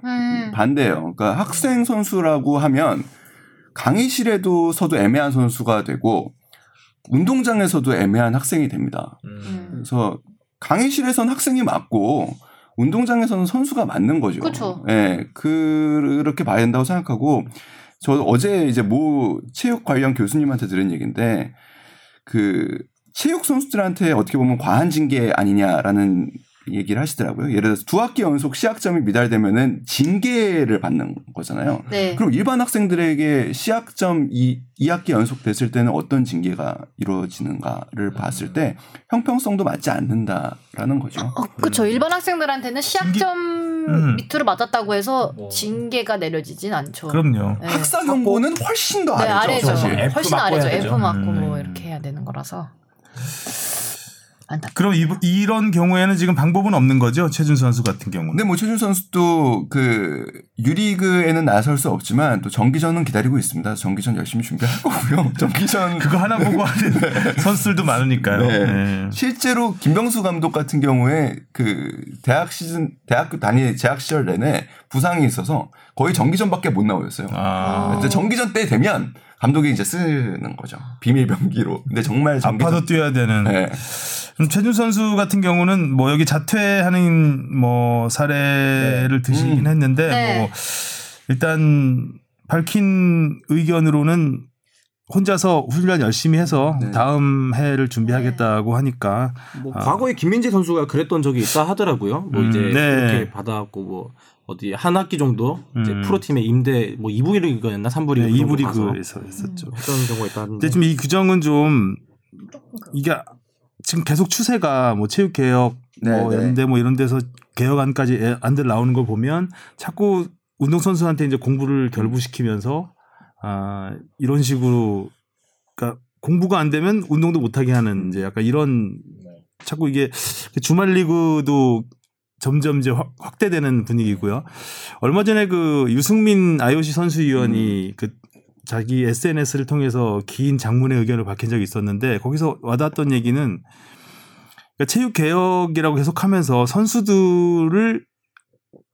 음. 반대예요. 그러니까 학생 선수라고 하면 강의실에도 서도 애매한 선수가 되고 운동장에서도 애매한 학생이 됩니다. 음. 그래서 강의실에선 학생이 맞고 운동장에서는 선수가 맞는 거죠. 그쵸. 예, 그렇게 봐야 된다고 생각하고 저 어제 이제 모 체육 관련 교수님한테 들은 얘기인데 그 체육 선수들한테 어떻게 보면 과한 징계 아니냐라는 얘기를 하시더라고요. 예를 들어서 두 학기 연속 시학점이 미달되면은 징계를 받는 거잖아요. 네. 그럼 일반 학생들에게 시학점 이 2학기 연속 됐을 때는 어떤 징계가 이루어지는가를 봤을 때 형평성도 맞지 않는다라는 거죠. 어, 그렇죠. 일반 학생들한테는 시학점 음. 밑으로 맞았다고 해서 징계가 내려지진 않죠. 그럼요. 네. 학사 경고는 훨씬 더 네, 아래죠. 아래죠. 사실. F 훨씬 아래죠. F. 맞고 음. 뭐 이렇게 해야 되는 거라서. 안타. 그럼 이, 이런 경우에는 지금 방법은 없는 거죠? 최준 선수 같은 경우는. 근데 뭐 최준 선수도 그 유리그에는 나설 수 없지만 또 정기전은 기다리고 있습니다. 정기전 열심히 준비할 거고요. *laughs* 정기전 그거 하나 보고 하는 선수들도 많으니까요. 네. 네. 실제로 김병수 감독 같은 경우에 그 대학 시즌 대학교 다니 재학 시절 내내 부상이 있어서 거의 정기전밖에 못 나오였어요. 아. 근데 정기전 때 되면 감독이 이제 쓰는 거죠. 비밀 병기로. 근데 정말 정기전 아파도 뛰어야 되는. 네. 최준 선수 같은 경우는 뭐 여기 자퇴하는 뭐 사례를 드시긴 음. 했는데 네. 뭐 일단 밝힌 의견으로는 혼자서 훈련 열심히 해서 네. 다음 해를 준비하겠다고 하니까 뭐 과거에 김민재 선수가 그랬던 적이 있다 하더라고요. 뭐 음, 이제 네. 그렇게 받아갖고 뭐 어디 한 학기 정도 이제 음. 프로팀에 임대 뭐 2부 리그였나 3부 리그 네, 정도 2부 가서 리그에서 했었죠. 했던 경우가 있다는데. 근데 지금 이 규정은 좀 이게 지금 계속 추세가 뭐 체육 개혁 네, 뭐 네. 연대 뭐 이런 데서 개혁안까지 안들 나오는 걸 보면 자꾸 운동 선수한테 이제 공부를 결부시키면서 아 이런 식으로 그러니까 공부가 안 되면 운동도 못 하게 하는 이제 약간 이런 자꾸 이게 주말 리그도 점점 이제 확- 확대되는 분위기고요. 얼마 전에 그 유승민 IOC 선수위원이 그 자기 SNS를 통해서 긴 장문의 의견을 밝힌 적이 있었는데 거기서 와닿았던 얘기는 그러니까 체육 개혁이라고 계속하면서 선수들을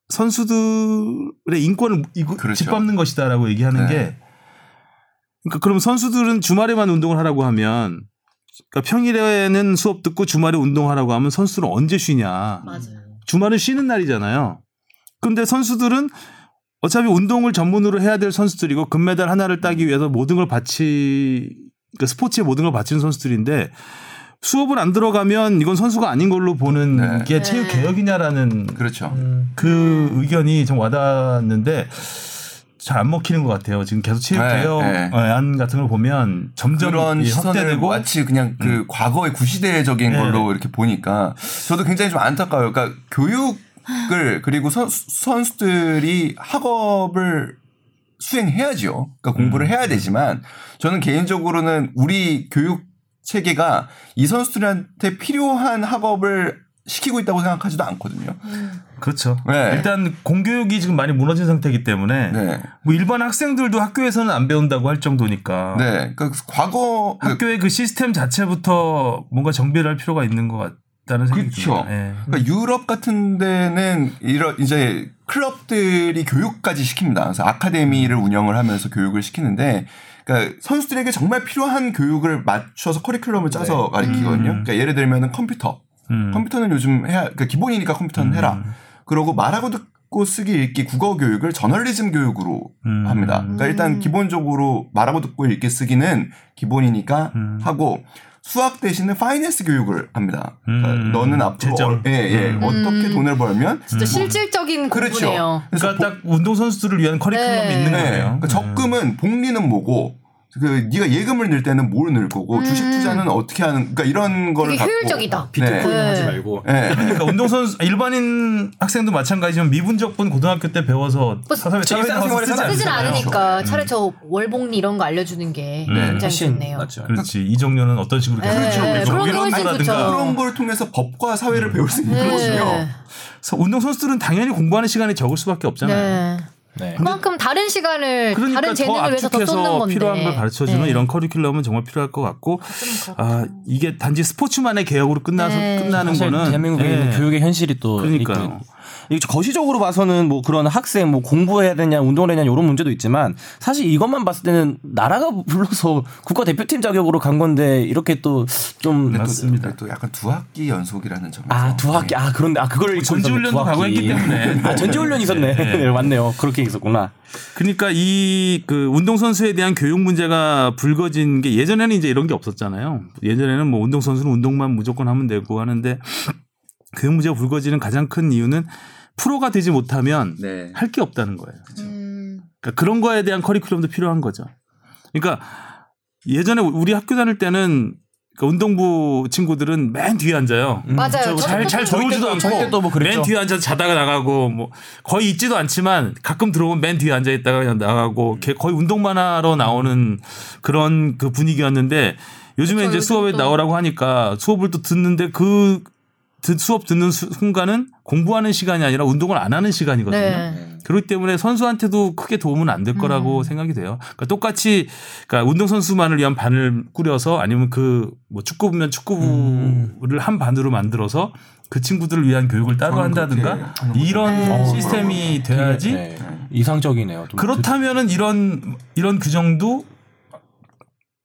선수들의 인권을 그렇죠. 짓밟는 것이다라고 얘기하는 네. 게 그러니까 그럼 선수들은 주말에만 운동을 하라고 하면 그러니까 평일에는 수업 듣고 주말에 운동하라고 하면 선수들은 언제 쉬냐? 맞아요. 주말은 쉬는 날이잖아요. 근데 선수들은 어차피 운동을 전문으로 해야 될 선수들이고 금메달 하나를 따기 위해서 모든 걸 바치 그 스포츠에 모든 걸 바치는 선수들인데 수업을 안 들어가면 이건 선수가 아닌 걸로 보는 네. 게 체육 네. 개혁이냐라는 그렇죠. 그 의견이 좀 와닿았는데 잘 안 먹히는 것 같아요. 지금 계속 체육 네, 개혁 네. 안 같은 걸 보면 점점 그런 이 시선을 확대되고 음. 마치 그냥 그 과거의 구시대적인 네. 걸로 이렇게 보니까 저도 굉장히 좀 안타까워요. 그러니까 교육을 *sighs* 그리고 선, 선수들이 학업을 수행해야죠. 그러니까 공부를 해야 되지만 저는 개인적으로는 우리 교육 체계가 이 선수들한테 필요한 학업을 시키고 있다고 생각하지도 않거든요. 그렇죠. 네. 일단 공교육이 지금 많이 무너진 상태이기 때문에 네. 뭐 일반 학생들도 학교에서는 안 배운다고 할 정도니까 네. 그러니까 과거 학교의 그 시스템 자체부터 뭔가 정비를 할 필요가 있는 것 같다는 생각이 그쵸. 듭니다. 예. 그러니까 유럽 같은 데는 이런 이제 클럽들이 교육까지 시킵니다. 그래서 아카데미를 운영을 하면서 교육을 시키는데 그러니까 선수들에게 정말 필요한 교육을 맞춰서 커리큘럼을 짜서 가르치거든요. 그러니까 예를 들면은 컴퓨터. 음. 컴퓨터는 요즘 해야 그러니까 기본이니까 컴퓨터는 해라. 그러고 말하고 듣고 쓰기 읽기 국어 교육을 저널리즘 교육으로 음. 합니다. 그러니까 일단 기본적으로 말하고 듣고 읽기 쓰기는 기본이니까 음. 하고 수학 대신에 파이낸스 교육을 합니다. 그러니까 음. 너는 앞으로. 어, 예, 예. 음. 어떻게 돈을 벌면 진짜 실질적인 그렇죠. 공부네요. 그래서 그러니까 딱 운동 선수들을 위한 커리큘럼이 네. 있는 네. 거예요. 그러니까 적금은 복리는 뭐고 그 네가 예금을 넣을 때는 뭘 넣을 거고 주식 투자는 어떻게 하는 그러니까 이런 거를 음. 되게 효율적이다. 비트코인 네. 하지 말고 네. *laughs* 그러니까 운동선수 일반인 학생도 마찬가지지만 미분적분 고등학교 때 배워서 뭐 사회 일상생활에 쓰지 쓰진. 않으니까 차라리 저 월복리 이런 거 알려주는 게 네. 굉장히 좋네요. 맞죠. 그렇지 이정료는 어떤 식으로 네, 네, 그렇죠. 그런 이런 거라든가. 그런 걸 통해서 법과 사회를 배울 수 있는 거거든요. 네. 그래서 운동 선수들은 당연히 공부하는 시간이 적을 수밖에 없잖아요. 네. 네. 그만큼 다른 시간을 그러니까 다른 재능을 더 위해서 더 쏟는 건데. 필요한 걸 가르쳐주는 네. 이런 커리큘럼은 정말 필요할 것 같고 아 이게 단지 스포츠만의 개혁으로 끝나서 네. 끝나는 사실 거는 대한민국에 예. 있는 교육의 현실이 또 그러니까요. 거시적으로 봐서는 뭐 그런 학생 뭐 공부해야 되냐 운동을 해야 되냐 이런 문제도 있지만 사실 이것만 봤을 때는 나라가 불러서 국가 대표팀 자격으로 간 건데 이렇게 또좀 근데 또- 맞습니다. 또 약간 두 학기 연속이라는 점에서 아, 두 학기. 아, 그런데, 아, 그걸. 전지훈련도 가고 학기. 했기 때문에. 아, 전지훈련 있었네. 네, 맞네요. 그렇게 있었구나. 그러니까 이 그 운동 선수에 대한 교육 문제가 불거진 게 예전에는 이제 이런 게 없었잖아요. 예전에는 뭐 운동 선수는 운동만 무조건 하면 되고 하는데 교육 문제가 불거지는 가장 큰 이유는 프로가 되지 못하면 네. 할게 없다는 거예요. 음, 그러니까 그런 거에 대한 커리큘럼도 필요한 거죠. 그러니까 예전에 우리 학교 다닐 때는 그 운동부 친구들은 맨 뒤에 앉아요. 맞아요. 잘, 잘 들어오지도 않고 뭐 그랬죠. 맨 뒤에 앉아서 자다가 나가고 뭐 거의 있지도 않지만 가끔 들어오면 맨 뒤에 앉아 있다가 그냥 나가고 걔 거의 운동만 하러 나오는 그런 그 분위기였는데 요즘에 그쵸, 이제 수업에. 나오라고 하니까 수업을 또 듣는데 그 듣- 수업 듣는 수- 순간은 공부하는 시간이 아니라 운동을 안 하는 시간이거든요. 네. 그렇기 때문에 선수한테도 크게 도움은 안 될 거라고 생각이 돼요. 그러니까 똑같이 그러니까 운동 선수만을 위한 반을 꾸려서 아니면 그 뭐 축구부면 축구부를 한 반으로 만들어서 그 친구들을 위한 교육을 따로 한다든가 이런 네. 시스템이 돼야지 네. 이상적이네요. 좀 그렇다면은 이런 이런 규정도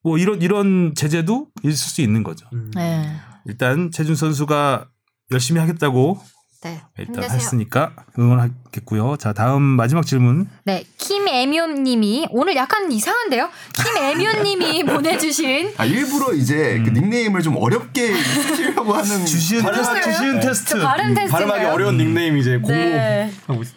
뭐 이런 이런 제재도 있을 수 있는 거죠. 네. 일단 최준 선수가 열심히 하겠다고 네. 일단 힘내세요. 했으니까 응원하겠고요. 자 다음 마지막 질문. 네, 김애묘님이 오늘 약간 이상한데요? 김애묘님이 *laughs* 보내주신 아 일부러 이제 그 닉네임을 좀 어렵게 쓰시려고 하는 주시은 테스트. 주시은 테스트. 저 발음 테스트 발음하기 어려운 닉네임 이제 공모 네. 하고 있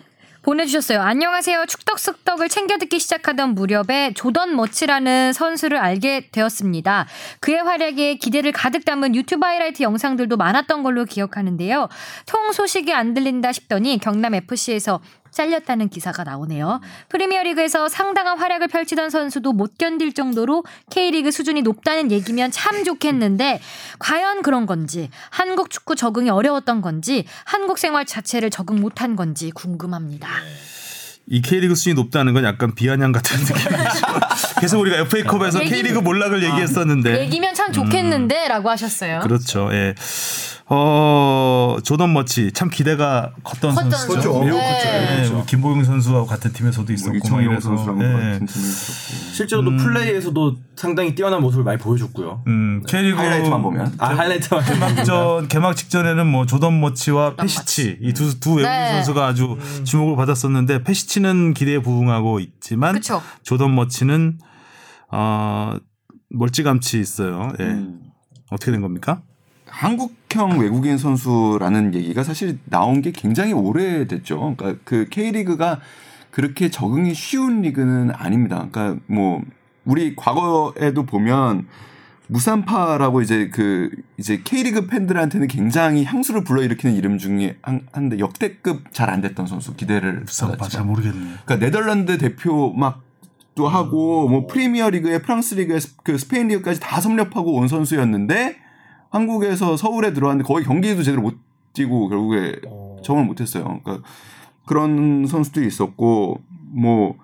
보내주셨어요. 안녕하세요. 축덕쑥덕을 챙겨 듣기 시작하던 무렵에 조던 머치라는 선수를 알게 되었습니다. 그의 활약에 기대를 가득 담은 유튜브 하이라이트 영상들도 많았던 걸로 기억하는데요. 통 소식이 안 들린다 싶더니 경남 FC에서 잘렸다는 기사가 나오네요. 프리미어리그에서 상당한 활약을 펼치던 선수도 못 견딜 정도로 K리그 수준이 높다는 얘기면 참 좋겠는데 과연 그런 건지 한국 축구 적응이 어려웠던 건지 한국 생활 자체를 적응 못한 건지 궁금합니다. 이 K리그 수준이 높다는 건 약간 비아냥 같은 *laughs* 느낌이죠. 계속 우리가 FA컵에서 얘기- K리그 몰락을 얘기했었는데. 얘기면 참 좋겠는데라고 하셨어요. 그렇죠. 예. 어, 조던 머치 참 기대가 컸던 컸던 선수죠. 선수. 매우 네. 예, 뭐 김보경 선수와 같은 팀에서도 있었고 막 이청용 이래서. 선수랑 예. 같은 팀에 있었고 실제로도 플레이에서도 상당히 뛰어난 모습을 많이 보여줬고요. 음, K리그 하이라이트만 보면 아 하이라이트만 개막전 개막 직전에는 뭐 조던 머치와 페시치 이 두 두 외국인 네. 선수가 아주 주목을 받았었는데 페시치는 기대에 부응하고 있지만 그쵸. 조던 머치는 어 멀찌감치 있어요. 예. 음. 어떻게 된 겁니까? 한국형 외국인 선수라는 얘기가 사실 나온 게 굉장히 오래됐죠. 그러니까 그 K리그가 그렇게 적응이 쉬운 리그는 아닙니다. 그러니까 뭐 우리 과거에도 보면 무산파라고 이제 그 이제 K리그 팬들한테는 굉장히 향수를 불러일으키는 이름 중에 한, 한데 역대급 잘 안 됐던 선수 기대를 잘 받았지만 모르겠네요. 그러니까 네덜란드 대표 막 또 하고 뭐 프리미어 리그에 프랑스 리그에 스- 그 스페인 리그까지 다 섭렵하고 온 선수였는데 한국에서 서울에 들어왔는데 거의 경기도 제대로 못 뛰고 결국에 적응을 못했어요. 그러니까 그런 선수들이 있었고 뭐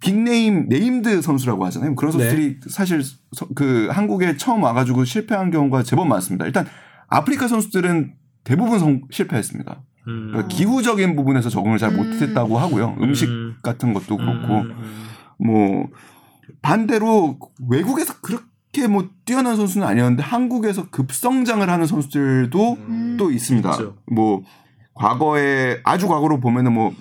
big name named 선수라고 하잖아요. 그런 선수들이 사실 서- 그 한국에 처음 와가지고 실패한 경우가 제법 많습니다. 일단 아프리카 선수들은 대부분 성- 실패했습니다. 그러니까 기후적인 부분에서 적응을 잘 못했다고 하고요. 음식 음. 같은 것도 그렇고 음. 뭐 반대로 외국에서 그렇게 뭐 뛰어난 선수는 아니었는데 한국에서 급성장을 하는 선수들도 음. 또 있습니다. 그렇죠. 뭐 과거에 아주 과거로 보면은 뭐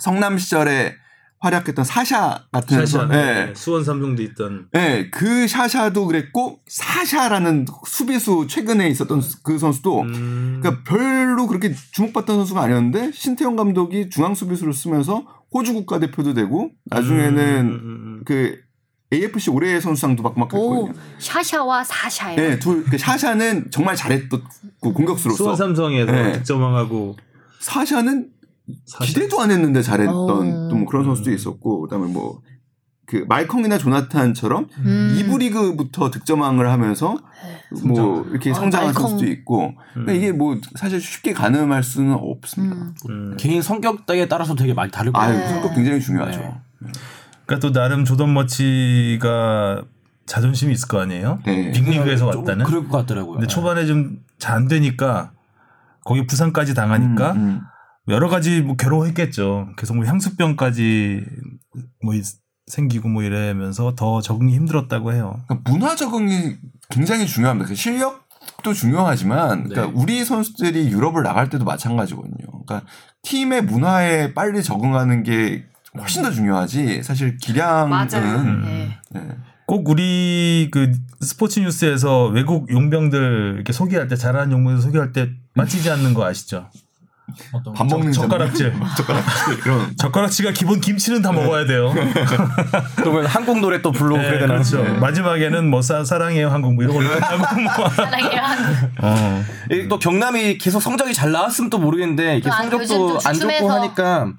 성남 시절에 활약했던 사샤 같은 사샤 선- 네. 예. 수원 삼성도 있던 예, 그 샤샤도 그랬고 사샤라는 수비수 최근에 있었던 그 선수도 음. 그러니까 별로 그렇게 주목받던 선수가 아니었는데 신태용 감독이 중앙 수비수를 쓰면서 호주 국가대표도 되고 나중에는 음, 음, 음. 그 AFC 올해의 선수상도 받고 막 오, 그랬거든요. 샤샤와 사샤예요. 네, 둘, 그 샤샤는 정말 잘했던 그 공격수로서 수원 삼성에서 네. 득점왕하고 사샤는 사실 기대도 안 했는데 잘했던 어. 또뭐 그런 선수도 있었고 그다음에 뭐 그 말컹이나 조나탄처럼 음. 이부 리그부터 득점왕을 하면서 뭐 이렇게 아, 성장한 말컹. 선수도 있고 음. 이게 뭐 사실 쉽게 가늠할 수는 없습니다. 음. 음. 개인 성격에 따라서 되게 많이 다르고 아유 네. 성격 굉장히 중요하죠. 네. 그러니까 또 나름 조던 머치가 자존심이 있을 거 아니에요? 네. 빅리그에서 좀 왔다는. 그럴 것 같더라고요. 근데 초반에 좀 잘 안 되니까 거기 부상까지 당하니까 음, 음. 여러 가지 뭐 괴로워했겠죠. 계속 뭐 향수병까지 뭐 이- 생기고 뭐 이러면서 더 적응이 힘들었다고 해요. 그러니까 문화 적응이 굉장히 중요합니다. 그 실력도 중요하지만, 그러니까 네. 우리 선수들이 유럽을 나갈 때도 마찬가지거든요. 그러니까 팀의 문화에 빨리 적응하는 게 훨씬 더 중요하지. 사실 기량은 맞아요. 네. 네. 꼭 우리 그 스포츠 뉴스에서 외국 용병들 이렇게 소개할 때 잘하는 용병들 소개할 때 빠지지 않는 거 아시죠? 밥 먹는 젓가락질. *laughs* 젓가락질 그런 젓가락질가 기본 김치는 다 먹어야 돼요. *laughs* 그러면 한국 노래 또 부르고 네, 그래야 되나? 그렇죠. 마지막에는 뭐 사, 사랑해요 한국 뭐 이런 걸로 *laughs* 끝나고 뭐. 사랑해요. 한국. 어. 또 경남이 계속 성적이 잘 나왔으면 또 모르겠는데 이게 요즘 성적도 좀안 좋고. 하니까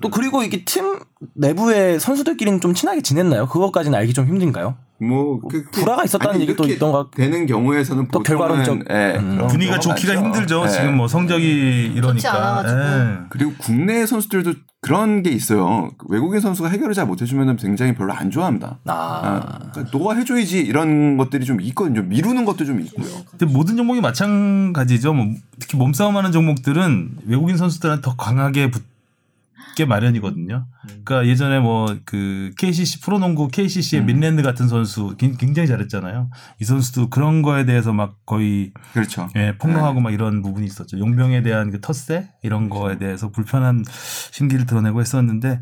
또 그리고 이게 팀 내부의 선수들끼리는 좀 친하게 지냈나요? 그것까지는 알기 좀 힘든가요? 뭐 그, 불화가 있었다는 아니, 얘기도 있던가. 되는 경우에서는 또 결과론적. 예, 음. 분위기가 좋기가 많죠. 힘들죠. 예. 지금 뭐 성적이 이러니까. 않아가지고. 예. 그리고 국내 선수들도 그런 게 있어요. 외국인 선수가 해결을 잘 못해주면 굉장히 별로 안 좋아합니다. 아, 아, 그러니까 너가 해줘야지 이런 것들이 좀 있거든요. 미루는 것도 좀 있고요. 근데 모든 종목이 마찬가지죠. 뭐 특히 몸싸움하는 종목들은 외국인 선수들한테 더 강하게 게 마련이거든요. 그러니까 예전에 뭐 그 KCC 프로농구 KCC의 민랜드 같은 선수 굉- 굉장히 잘했잖아요. 이 선수도 그런 거에 대해서 막 거의 그렇죠. 예, 폭로하고 막 이런 부분이 있었죠. 용병에 대한 그 텃세 이런 거에 대해서 불편한 심기를 드러내고 했었는데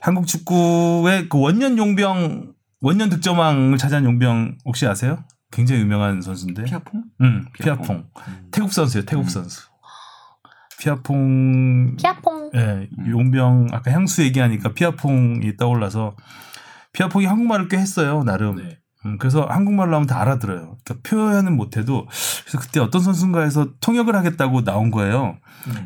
한국 축구의 그 원년 용병 원년 득점왕을 차지한 용병 혹시 아세요? 굉장히 유명한 선수인데. 피아퐁? 응, 피아퐁. 피아퐁. 태국 선수예요. 태국 선수. 피아퐁 피아퐁. 예, 용병 아까 향수 얘기하니까 피아퐁이 떠올라서 피아퐁이 한국말을 꽤 했어요 나름. 네. 음, 그래서 한국말로 하면 다 알아들어요. 그러니까 표현은 못해도 그래서 그때 어떤 선수인가에서 통역을 하겠다고 나온 거예요.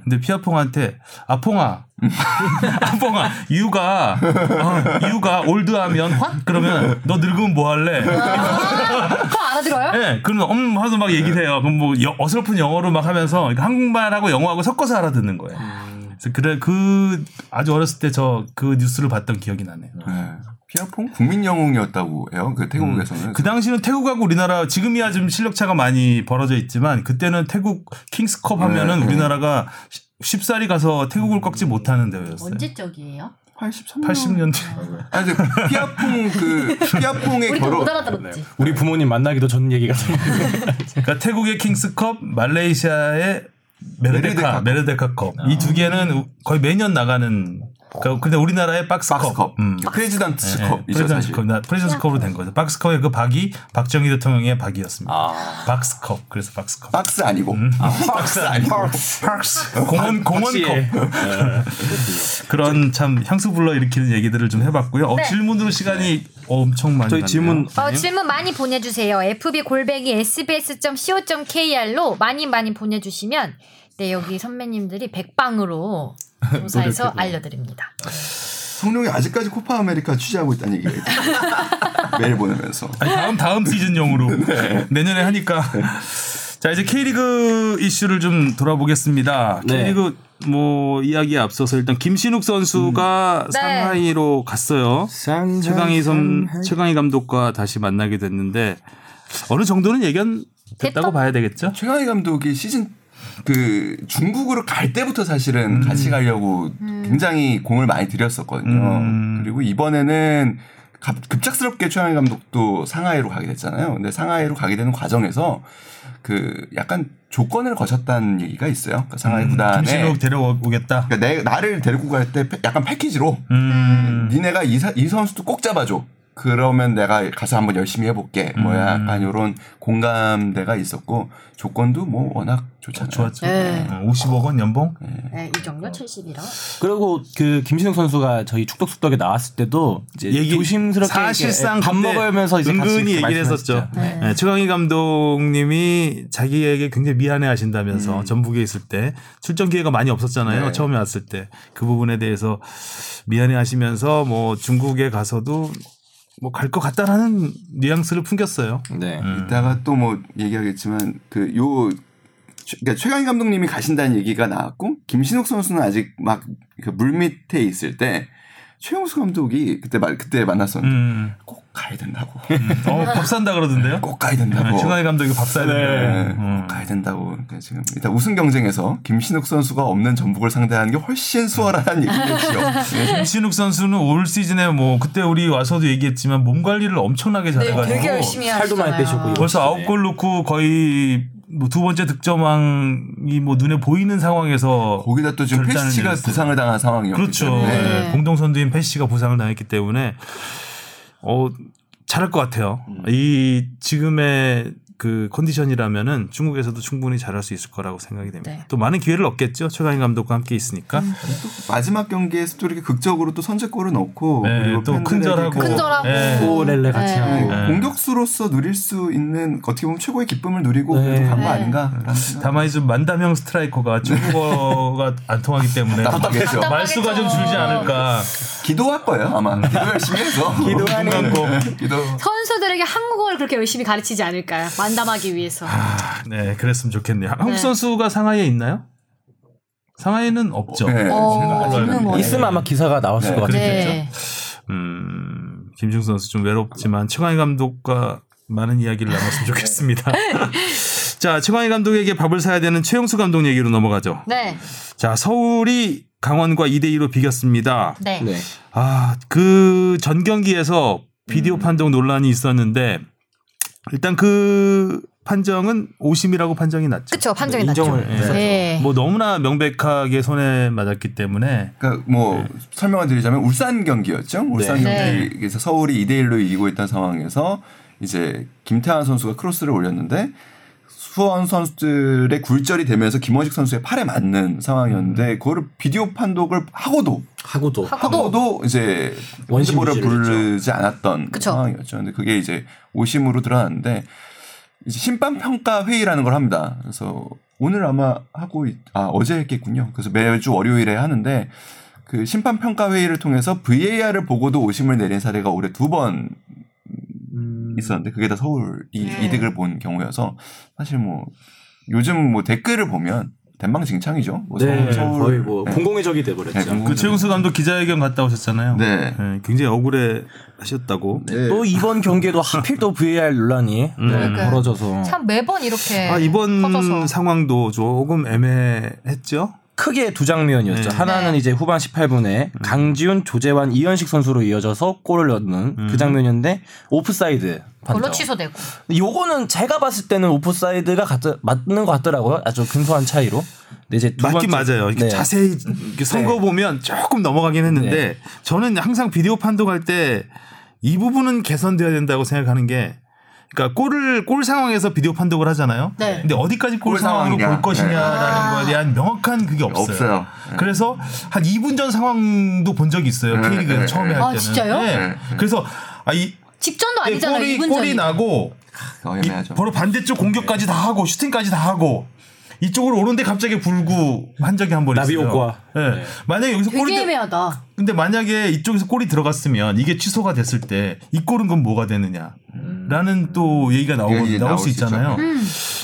근데 피아퐁한테 아퐁아, *laughs* 아퐁아, 이유가 어, 이유가 올드하면 확 그러면 너 늙으면 뭐 할래? 그거 알아들어요? 예, 그러면 음 하도 막 얘기를 해요. 그럼 뭐 여- 어설픈 영어로 막 하면서 그러니까 한국말하고 영어하고 섞어서 알아듣는 거예요. 그래서 그래 그 아주 어렸을 때 저 그 뉴스를 봤던 기억이 나네요. 네. 피아퐁 국민 영웅이었다고 해요. 그 태국에서는. 그 당시는 태국하고 우리나라 지금이야 좀 실력 차가 많이 벌어져 있지만 그때는 태국 킹스컵 하면은 네, 네. 우리나라가 시- 쉽사리 가서 태국을 꺾지 못하는 대회였어요. 언제적이에요? 83년. 80년대. 아니 근데 피아퐁 그 피아퐁의 우리도 결혼 못 알아들었지. 우리 부모님 만나기도 전 얘기가 *laughs* 그러니까 태국의 킹스컵, 말레이시아의 메르데카, 메르데카컵. 메르데카컵 이두 개는 거의 매년 나가는. 그러니까 근데 우리나라의 박스컵, 박스컵. 음. 프레지던트 예, 컵이죠 사실. 프레지던트컵, 나 프레지던트컵으로 된 거죠. 박스컵의 그 박이 박정희 대통령의 박이었습니다. 아. 박스컵, 그래서 박스컵. 박스 아니고. 박스 아니고. 박스. 공원 공원컵. 박시에. 그런 참 향수 불러 일으키는 얘기들을 좀 해봤고요. 어, 네. 질문으로 시간이 엄청 많이 저희. 질문 어, 질문 많이 보내주세요. fb 골뱅이 sbs.co.kr로 많이 많이 보내주시면 네 여기 선배님들이 백방으로 조사해서 알려드립니다. 성룡이 아직까지 코파 아메리카 취재하고 있다는 얘기가 있어요. 메일 *laughs* 보내면서. 아니, 다음 다음 시즌용으로 *laughs* 네. 내년에 하니까. 자 이제 K리그 이슈를 좀 돌아보겠습니다. 네. K리그 뭐 이야기에 앞서서 일단 김신욱 선수가 네. 상하이로 갔어요. 최강희 선 최강희 감독과 다시 만나게 됐는데 어느 정도는 예견 됐다고 됐다. 봐야 되겠죠? 최강희 감독이 시즌 그 중국으로 갈 때부터 사실은 같이 가려고 굉장히 공을 많이 들였었거든요. 음. 그리고 이번에는 갑- 급작스럽게 최강희 감독도 상하이로 가게 됐잖아요. 근데 상하이로 가게 되는 과정에서 그 약간 조건을 거셨다는 얘기가 있어요. 그 상하이 구단에 음, 김신욱 데려오겠다. 그러니까 내 나를 데리고 갈 때 약간 패키지로 음. 니네가 이, 사- 이 선수도 꼭 잡아줘. 그러면 내가 가서 한번 열심히 해볼게. 뭐 음. 약간 이런 공감대가 있었고 조건도 뭐 워낙 좋잖아요. 좋았죠. 네. 어, 50억 원 연봉? 네, 이 정도 71억. 그리고 그 김신욱 선수가 저희 축덕 숙덕에 나왔을 때도 이제 얘기- 조심스럽게 사실상 밥 먹으면서 이제 은근히 얘기를 했었죠. 네. 네, 최강희 감독님이 자기에게 굉장히 미안해 하신다면서 전북에 있을 때 출전 기회가 많이 없었잖아요. 네. 처음에 왔을 때. 그 부분에 대해서 미안해 하시면서 뭐 중국에 가서도 뭐 갈 것 같다라는 뉘앙스를 풍겼어요. 네. 이따가 또 뭐 얘기하겠지만 그 요 그러니까 최강희 감독님이 가신다는 얘기가 나왔고 김신욱 선수는 아직 막그 물밑에 있을 때 최용수 감독이 그때 말 그때 만났었는데 음. 꼭 가야 된다고. 어, 밥 산다 그러던데요? 꼭 가야 된다고. 네, 최강희 감독이 밥 사야 네, 된다. 음. 꼭 가야 된다고. 그러니까 지금 일단 우승 경쟁에서 김신욱 선수가 없는 전북을 상대하는 게 훨씬 수월하다는 얘기겠죠. 네. 김신욱 선수는 올 시즌에 뭐 그때 우리 와서도 얘기했지만 몸 관리를 엄청나게 잘해가지고 네, 되게 열심히 살도 많이. 빼셨고 벌써 네. 아홉 골 넣고 거의 뭐두 번째 득점왕이 뭐 눈에 보이는 상황에서 거기다 또 지금 내렸어요. 부상을 당한 상황이었기 그렇죠. 네. 공동 선두인 페시가 부상을 당했기 때문에 어 잘할 것 같아요. 음. 이 지금의 그 컨디션이라면은 중국에서도 충분히 잘할 수 있을 거라고 생각이 됩니다. 네. 또 많은 기회를 얻겠죠. 최강희 감독과 함께 있으니까. 마지막 경기에서 또 이렇게 극적으로 또 선제골을 넣고 네, 그리고 또 큰절하고. 그- 큰절하고. 네. 오렐레 같이 네. 하고. 네. 공격수로서 누릴 수 있는 어떻게 보면 최고의 기쁨을 누리고 네. 간거 네. 생각. 다만 이제 만담형 스트라이커가 중국어가 *laughs* 안 통하기 때문에 답답하겠죠. 말수가 좀 줄지 않을까. 기도할 거예요 아마. 기도 열심히 해서. 기도하는 기도. 선수들에게 한국어를 그렇게 열심히 가르치지 않을까요? 만담하기 위해서. 네, 그랬으면 좋겠네요. 한국 네. 선수가 상하이에 있나요? 상하이는 없죠. 네, 어, 있는데. 거예요. 있으면 아마 기사가 나왔을 네. 것 같아요. 네. 음, 김중 선수 좀 외롭지만 최광희 감독과 많은 이야기를 나눴으면 좋겠습니다. *laughs* 자, 최광희 감독에게 밥을 사야 되는 최용수 감독 얘기로 넘어가죠. 네. 자, 서울이 강원과 2대 2로 비겼습니다. 네. 네. 아, 그 전 경기에서 비디오 음. 판독 논란이 있었는데 일단 그 판정은 오심이라고 판정이 났죠. 그쵸 판정이 인정을 났죠. 했었죠. 네. 뭐 너무나 명백하게 손에 맞았기 때문에 그러니까 뭐 설명을 드리자면 울산 경기였죠. 울산 네. 경기에서 서울이 2대 1로 이기고 있던 상황에서 이제 김태환 선수가 크로스를 올렸는데 수원 선수들의 굴절이 되면서 김원식 선수의 팔에 맞는 상황이었는데 그거를 비디오 판독을 하고도 하고도 하고도 하고도 이제 원심 원심을 부르지 않았던 그쵸. 상황이었죠. 근데 그게 이제 오심으로 드러났는데 이제 심판 평가 회의라는 걸 합니다. 그래서 오늘 아마 하고 있, 아 어제 했겠군요. 그래서 매주 월요일에 하는데 그 심판 평가 회의를 통해서 VAR을 보고도 오심을 내린 사례가 올해 두 번 있었는데 그게 다 서울이 네. 이득을 본 경우여서 사실 뭐 요즘 뭐 댓글을 보면 대망징창이죠. 뭐 네, 서울- 거의 뭐 네. 공공의 적이 네, 돼버렸죠. 공공- 그 최용수 감독 기자회견 갔다 오셨잖아요. 네. 네, 굉장히 억울해 하셨다고. 네. 또 이번 경기에도 하필 또 VAR 논란이 네, 그러니까요. 벌어져서 참 매번 이렇게 아, 이번 터져서. 상황도 조금 애매했죠. 크게 두 장면이었죠. 네. 하나는 네. 이제 후반 18분에 강지훈, 조재완, 이현식 선수로 이어져서 골을 넣는 그 장면이었는데 오프사이드 걸로 판정. 취소되고. 요거는 제가 봤을 때는 오프사이드가 같, 맞는 것 같더라고요. 아주 근소한 차이로. 근데 이제 두 맞긴 번째- 맞아요. 이렇게 네. 자세히 선거 보면 조금 넘어가긴 했는데 네. 저는 항상 비디오 판독할 때 이 부분은 개선돼야 된다고 생각하는 게 그러니까 골을 골 상황에서 비디오 판독을 하잖아요. 네. 근데 어디까지 골, 골 상황으로 상황이냐. 볼 것이냐라는 네. 거에 대한 명확한 그게 없어요. 없어요. 네. 그래서 한 2분 전 상황도 본 적이 있어요. 네, K리그에서 네, 처음에 네. 할 아, 때는. 진짜요? 네. 그래서 아, 이 직전도 네, 아니잖아요. 골이 2분 골이. 나고 더이 애매하죠. 바로 반대쪽 공격까지 다 하고 슈팅까지 다 하고 이쪽으로 오는데 갑자기 불구 한 적이 한 번 있어요. 나비 효과. 예. 네. 만약에 여기서 골이 애매하다. 근데 만약에 이쪽에서 골이 들어갔으면 이게 취소가 됐을 때 이 골은 그럼 뭐가 되느냐? 라는 또 얘기가 나오, 나올 나올 수. 있잖아요. 음.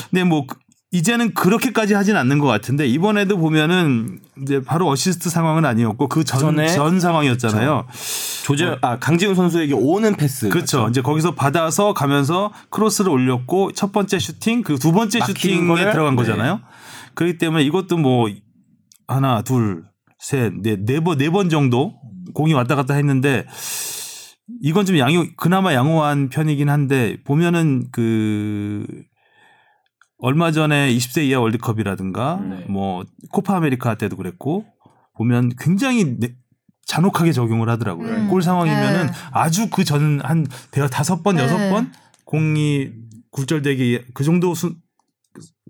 근데 뭐 그- 이제는 그렇게까지 하진 않는 것 같은데 이번에도 보면은 이제 바로 어시스트 상황은 아니었고 그 전 전에 전 상황이었잖아요. 조재 아 강지훈 선수에게 오는 패스. 그렇죠. 이제 거기서 받아서 가면서 크로스를 올렸고 첫 번째 슈팅 그 두 번째 슈팅에 거를? 들어간 네. 거잖아요. 그렇기 때문에 이것도 뭐 하나 둘셋네네 번 정도 공이 왔다 갔다 했는데 이건 좀 양호 그나마 양호한 편이긴 한데 보면은 그 얼마 전에 20세 이하 월드컵이라든가 네. 뭐 코파 아메리카 때도 그랬고 보면 굉장히 네- 잔혹하게 적용을 하더라고요. 음. 골 상황이면은 네. 아주 그 전 한 대여 다섯 번 네. 여섯 번 공이 굴절되기 그 정도 수,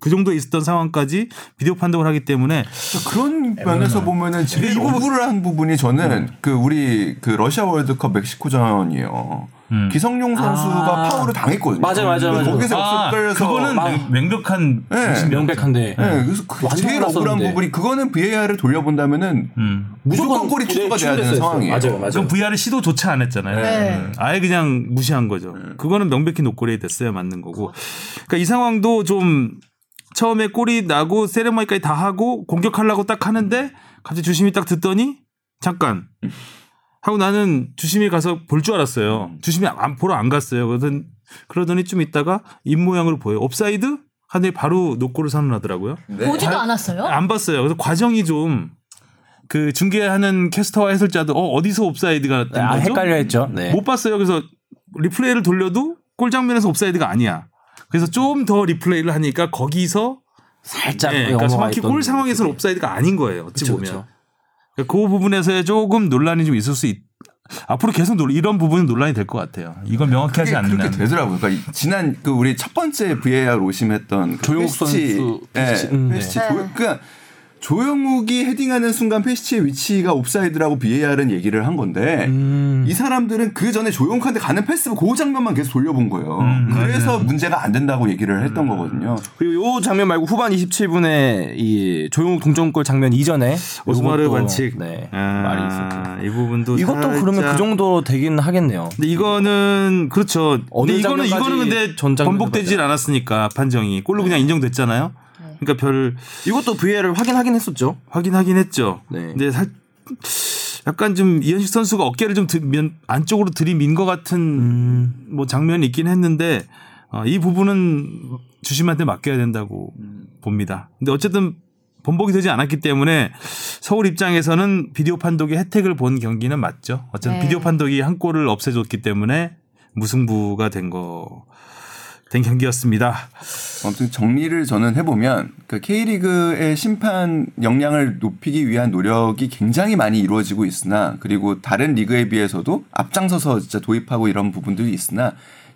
그 정도 있었던 상황까지 비디오 판독을 하기 때문에 그런 면에서 보면은 제일 이거- 억울한 부분이 저는 그 우리 그 러시아 월드컵 멕시코전이요. 음. 기성용 선수가 아. 파울을 당했거든요. 맞아요, 맞아요, 맞아요. 거기서 아, 그거는 막- 명- 명백한 네. 명백한데. 네, 그래서 그 완전 제일 억울한. 부분이 그거는 VAR을 돌려본다면은 음. 무조건 골이 네, 취소가 돼야 되는. 상황이에요. 맞아요, 맞아요. 그럼 VAR을 시도조차 안 했잖아요. 네. 음. 아예 그냥 무시한 거죠. 그거는 명백히 노골이 됐어야 맞는 거고. 그러니까 이 상황도 좀 처음에 골이 나고 세레머니까지 다 하고 공격하려고 딱 하는데 갑자기 주심이 딱 듣더니 잠깐 하고 나는 주심이 가서 볼 줄 알았어요. 주심이 안, 보러 안 갔어요. 그러더니, 그러더니 좀 있다가 입 모양으로 보여요. 옵사이드? 하더니 바로 노골을 선언하더라고요. 네. 보지도 않았어요? 안 봤어요. 그래서 과정이 좀 그 중계하는 캐스터와 해설자도 어, 어디서 옵사이드가 된 아, 거죠? 헷갈려 했죠. 네. 못 봤어요. 그래서 리플레이를 돌려도 골 장면에서 옵사이드가 아니야. 그래서 좀 더 리플레이를 하니까 거기서 살짝 네, 그러니까 정확히 골 상황에서는. 옵사이드가 아닌 거예요. 어찌 그쵸, 보면. 그쵸. 그러니까 그 부분에서 조금 논란이 좀 있을 수 있. 앞으로 계속 논- 이런 부분은 논란이 될 것 같아요. 이건 명확히 하지 않는 그렇게 한. 되더라고요. 그러니까 이- 지난 그 우리 첫 번째 VAR 오심했던 그 조영욱 페시치, 선수, 예, 페시치, 음, 네. 네. 조- 그러니까 조영욱이 헤딩하는 순간 페시치의 위치가 옵사이드라고 VAR은 얘기를 한 건데 음. 이 사람들은 그 전에 조영욱한테 가는 패스 그 장면만 계속 돌려본 거예요. 음, 그래서 문제가 안 된다고 얘기를 했던 거거든요. 그리고 요 장면 말고 후반 27분에 이 조영욱 동점골 장면 이전에 오스마르 반칙. 네. 아, 말이 있었고. 이 부분도 이것도 그러면 살짝- 그 정도 되긴 하겠네요. 근데 이거는 그렇죠. 어느 근데 이거는 이거는 근데 전 장면을 번복되질 봤죠. 않았으니까 판정이 골로 그냥 인정됐잖아요. 그러니까 별 이것도 VA를 확인하긴 했었죠. 확인하긴 했죠. 네. 근데 살 약간 좀 이현식 선수가 어깨를 좀 들면 안쪽으로 들이민 것 같은 음. 뭐 장면이 있긴 했는데 어, 이 부분은 주심한테 맡겨야 된다고 봅니다. 근데 어쨌든 번복이 되지 않았기 때문에 서울 입장에서는 비디오 판독의 혜택을 본 경기는 맞죠. 어쨌든 네. 비디오 판독이 한 골을 없애줬기 때문에 무승부가 된 거, 된 경기였습니다. 아무튼 정리를 저는 해보면 그 K리그의 심판 역량을 높이기 위한 노력이 굉장히 많이 이루어지고 있으나 그리고 다른 리그에 비해서도 앞장서서 진짜 도입하고 이런 부분들이 있으나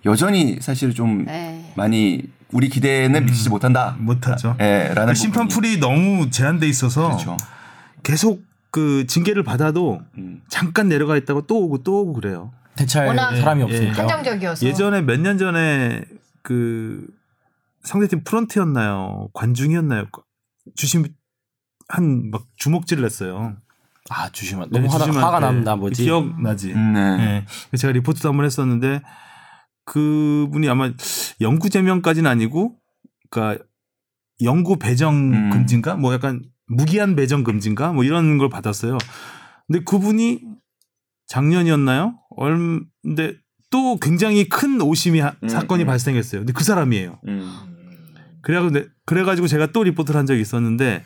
여전히 사실 좀 네. 많이 우리 기대는 미치지 못한다. 못하죠. 예, 라는 심판 부분이. 풀이 너무 제한돼 있어서 그렇죠. 계속 그 징계를 받아도 음. 잠깐 내려가 있다가 또 오고 또 오고 그래요. 대체할 워낙 사람이 예, 없으니까. 한정적이어서. 예전에 몇 년 전에 그 상대팀 프런트였나요? 관중이었나요? 주심 한 막 주먹질을 했어요. 아 주시면 네, 너무 화가, 주심한테. 화가 남나 보지. 기억나지. 음, 네. 네. 제가 리포트도 한번 했었는데 그분이 아마 영구 제명까지는 아니고 그러니까 영구 배정 음. 금지인가 뭐 약간 무기한 배정 금지인가 뭐 이런 걸 받았어요. 근데 그분이 작년이었나요? 얼 근데 또 굉장히 큰 오심이 하- 음, 사건이 음. 발생했어요. 근데 그 사람이에요. 음. 그래가지고 제가 또 리포트를 한 적이 있었는데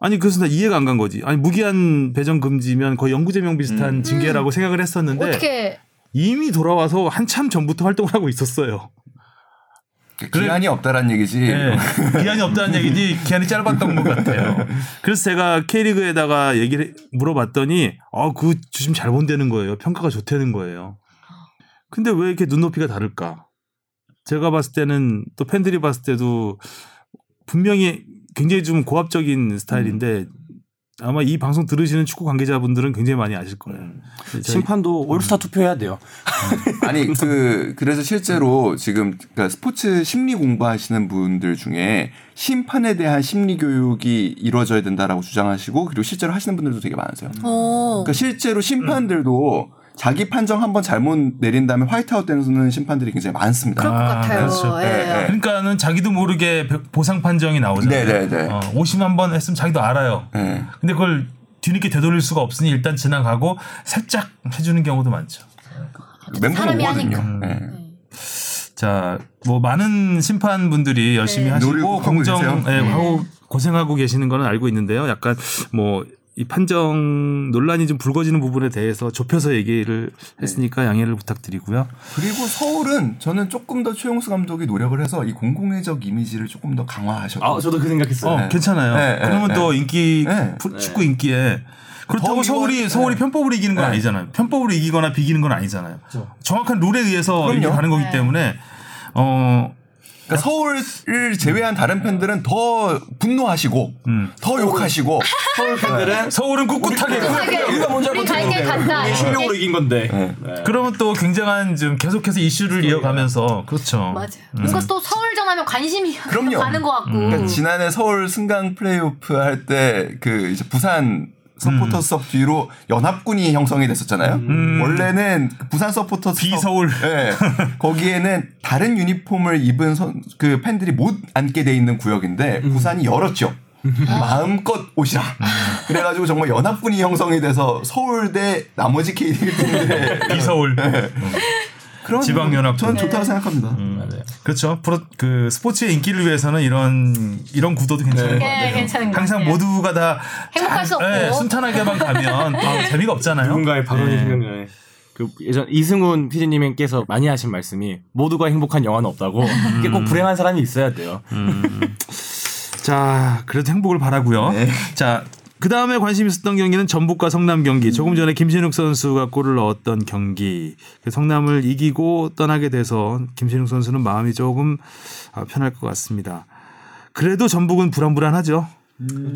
아니 그래서 나 이해가 안 간 거지. 아니 무기한 배정 금지면 거의 영구 제명 비슷한 음. 징계라고 생각을 했었는데 어떻게 이미 돌아와서 한참 전부터 활동을 하고 있었어요. 기한이 없다라는 얘기지. 예. 기한이 없다는 얘기지 기한이 짧았던 것 같아요. 그래서 제가 K리그에다가 얘기를 물어봤더니 어 그 주심 잘 본다는 거예요. 평가가 좋다는 거예요. 근데 왜 이렇게 눈높이가 다를까? 제가 봤을 때는 또 팬들이 봤을 때도 분명히 굉장히 좀 고압적인 스타일인데 아마 이 방송 들으시는 축구 관계자분들은 굉장히 많이 아실 거예요. 저희- 심판도 올스타 투표해야 돼요. 아니 그 그래서 실제로 지금 그러니까 스포츠 심리 공부하시는 분들 중에 심판에 대한 심리 교육이 이루어져야 된다라고 주장하시고 그리고 실제로 하시는 분들도 되게 많으세요. 어. 그러니까 실제로 심판들도 자기 판정 한번 잘못 내린 다음에 화이트아웃 되는 심판들이 굉장히 많습니다. 그럴 것 아, 같아요. 그렇죠. 예. 네, 네. 그러니까는 자기도 모르게 보상 판정이 나오잖아요. 네네네. 어, 50한번 했으면 자기도 알아요. 네. 근데 그걸 뒤늦게 되돌릴 수가 없으니 일단 지나가고 살짝 해주는 경우도 많죠. 멘붕 사람이 오거든요. 하니까. 네. 자, 뭐 많은 심판분들이 열심히 네. 하시고 공정. 예, 네. 하고 고생하고 계시는 거는 알고 있는데요. 약간 뭐 이 판정 논란이 좀 불거지는 부분에 대해서 좁혀서 얘기를 했으니까 양해를 부탁드리고요. 그리고 서울은 저는 조금 더 최용수 감독이 노력을 해서 이 공공의적 이미지를 조금 더 강화하셨고 아 저도 그 생각했어요. 어, 괜찮아요. 네, 그러면 네, 또 네. 인기 네. 프- 축구 인기에 그렇다고 더 서울이 이거- 서울이 네. 편법으로 이기는 건 네. 아니잖아요. 편법으로 이기거나 비기는 건 아니잖아요. 정확한 룰에 의해서 그럼요. 이렇게 가는 거기 네. 때문에 어 그러니까 서울을 제외한 다른 팬들은 더 분노하시고 음. 더 욕하시고 서울 팬들은 서울은 꿋꿋하게 우리가 먼저 해볼게요. 간다. 실력으로 이긴 건데. 네. 그러면 또 굉장한 좀 계속해서 이슈를 이어가면서 그렇죠. 맞아요. 뭔가 또 서울전 하면 관심이 그럼요. 가는 것 같고. 그러니까 지난해 서울 승강 플레이오프 할 때 그 이제 부산 서포터석 뒤로 연합군이 형성이 됐었잖아요. 원래는 그 부산 서포터석 비서울. 예. 거기에는 다른 유니폼을 입은 선, 그 팬들이 못 앉게 돼 있는 구역인데 부산이 열었죠. 마음껏 오시라. 그래가지고 정말 연합군이 형성이 돼서 서울대 나머지 K리그 팀들의 비서울. 그런 지방 연합군. 저는 좋다고 생각합니다. 맞아요. 그렇죠. 프로 그 스포츠의 인기를 위해서는 이런 이런 구도도 괜찮은 것 네, 같아요. 괜찮은 것 항상 같아요. 모두가 다 행복할 잘- 수 없고. 예, 순탄하게만 가면 아, *laughs* 재미가 없잖아요. 누군가의 발언이 네. 생각나네. 그 예전 이승훈 PD님께서 많이 하신 말씀이 모두가 행복한 영화는 없다고 이게 꼭 불행한 사람이 있어야 돼요. *laughs* 자, 그래도 행복을 바라고요. 네. 자, 그 다음에 관심 있었던 경기는 전북과 성남 경기. 조금 전에 김신욱 선수가 골을 넣었던 경기. 그 성남을 이기고 떠나게 돼서 김신욱 선수는 마음이 조금 아, 편할 것 같습니다. 그래도 전북은 불안불안하죠.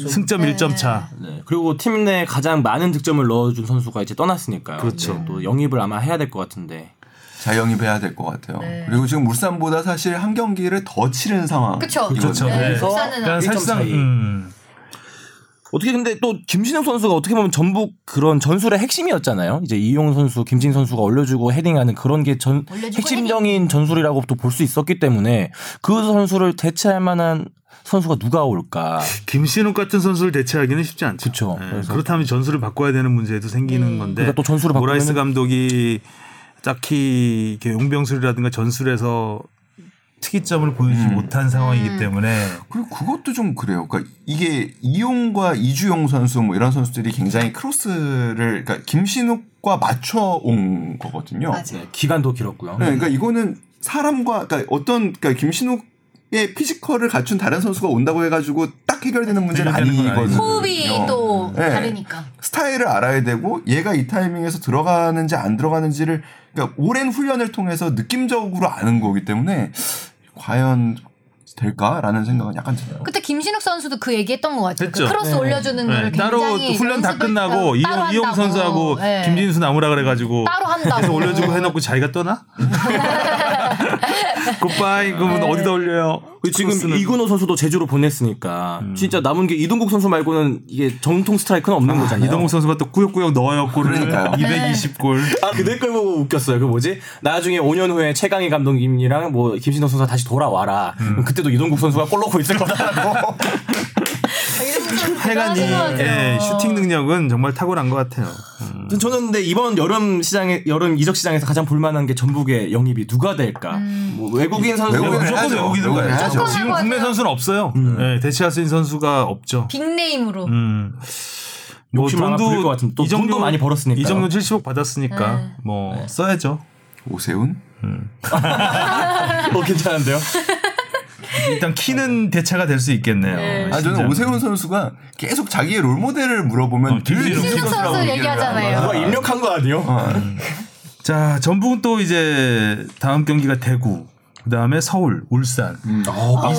승점 1점 차. 네. 그리고 팀 내 가장 많은 득점을 넣어준 선수가 이제 떠났으니까요. 그렇죠. 네, 또 영입을 아마 해야 될 것 같은데. 자 영입해야 될 것 같아요. 네. 그리고 지금 울산보다 사실 한 경기를 더 치른 상황. 그쵸. 그렇죠. 네. 네. 울산은 그러니까 일점 사실상 차이. 음, 어떻게 근데 또 김신영 선수가 어떻게 보면 전북 그런 전술의 핵심이었잖아요. 이제 이용 선수, 김진 선수가 올려주고 헤딩하는 그런 게 전 핵심적인 전술이라고 또 볼 수 있었기 때문에 그 선수를 대체할 만한 선수가 누가 올까? 김신욱 같은 선수를 대체하기는 쉽지 않죠. 그쵸. 예, 그래서- 그렇다면 전술을 바꿔야 되는 문제도 생기는 건데. 그러니까 또 전술을 모라이스 바꾸면은- 감독이 딱히 용병술이라든가 전술에서 특이점을 보여주지 음. 못한 상황이기 때문에 그리고 그것도 좀 그래요. 그러니까 이게 이용과 이주용 선수 뭐 이런 선수들이 굉장히 크로스를 그러니까 김신욱과 맞춰 온 거거든요. 맞아. 네, 기간도 길었고요. 네, 그러니까 이거는 사람과 그러니까 어떤 그러니까 김신욱 의 피지컬을 갖춘 다른 선수가 온다고 해가지고 딱 해결되는 문제는 아니거든요. 호흡이 또 네. 다르니까. 스타일을 알아야 되고 얘가 이 타이밍에서 들어가는지 안 들어가는지를 그러니까 오랜 훈련을 통해서 느낌적으로 아는 거기 때문에 과연 될까라는 생각은 약간 들어요. 그때 김신욱 선수도 그 얘기했던 것 같아요. 그. 크로스 올려주는 네, 거를 따로 굉장히 훈련 다 끝나고 이용, 이용. 선수하고 네. 김진수 나무라 그래가지고 따로 한다고. 그래서 올려주고 해놓고 자기가 떠나? *laughs* *laughs* 굿바이 그러면 네. 어디다 올려요? 그 지금. 이근호 선수도 제주로 보냈으니까 진짜 남은 게 이동국 선수 말고는 이게 정통 스트라이커는 없는 거잖아요. 이동국 선수가 또 꾸역꾸역 넣어요 골을 그러니까요. *laughs* 220골 아, 그 댓글 보고 웃겼어요. 그 뭐지? 나중에 5년 후에 최강희 감독님이랑 뭐 김신욱 선수가 다시 돌아와라. 그럼 그때도 이동국 선수가 골 넣고 있을 거다라고. *laughs* 해간 이 예, 슈팅 능력은 정말 탁월한 것 같아요. 저는 근데 이번 여름 시장에 여름 이적 시장에서 가장 볼만한 게 전북의 영입이 누가 될까? 뭐 외국인 선수 외국인 무조건 외국인 가야죠. 지금 국내. 선수는 없어요. 예, 대체할 수 있는 선수가 없죠. 빅네임으로. 음. 뭐 욕심 하나 부릴 것 같은데 또 돈도 많이 벌었으니까요. 이정도 70억 받았으니까 네. 뭐 써야죠. 오세훈? *laughs* 어, 괜찮은데요? *laughs* 일단 키는 대체가 될 수 있겠네요. 네. 아 저는. 오세훈 선수가 계속 자기의 롤 모델을 물어보면 어, 김진욱 김진욱 선수 얘기하잖아요. 누가 거야. 입력한 거 아니에요? 자, 전북은 또 이제 다음 경기가 대구, 그다음에 서울, 울산. 어, 2,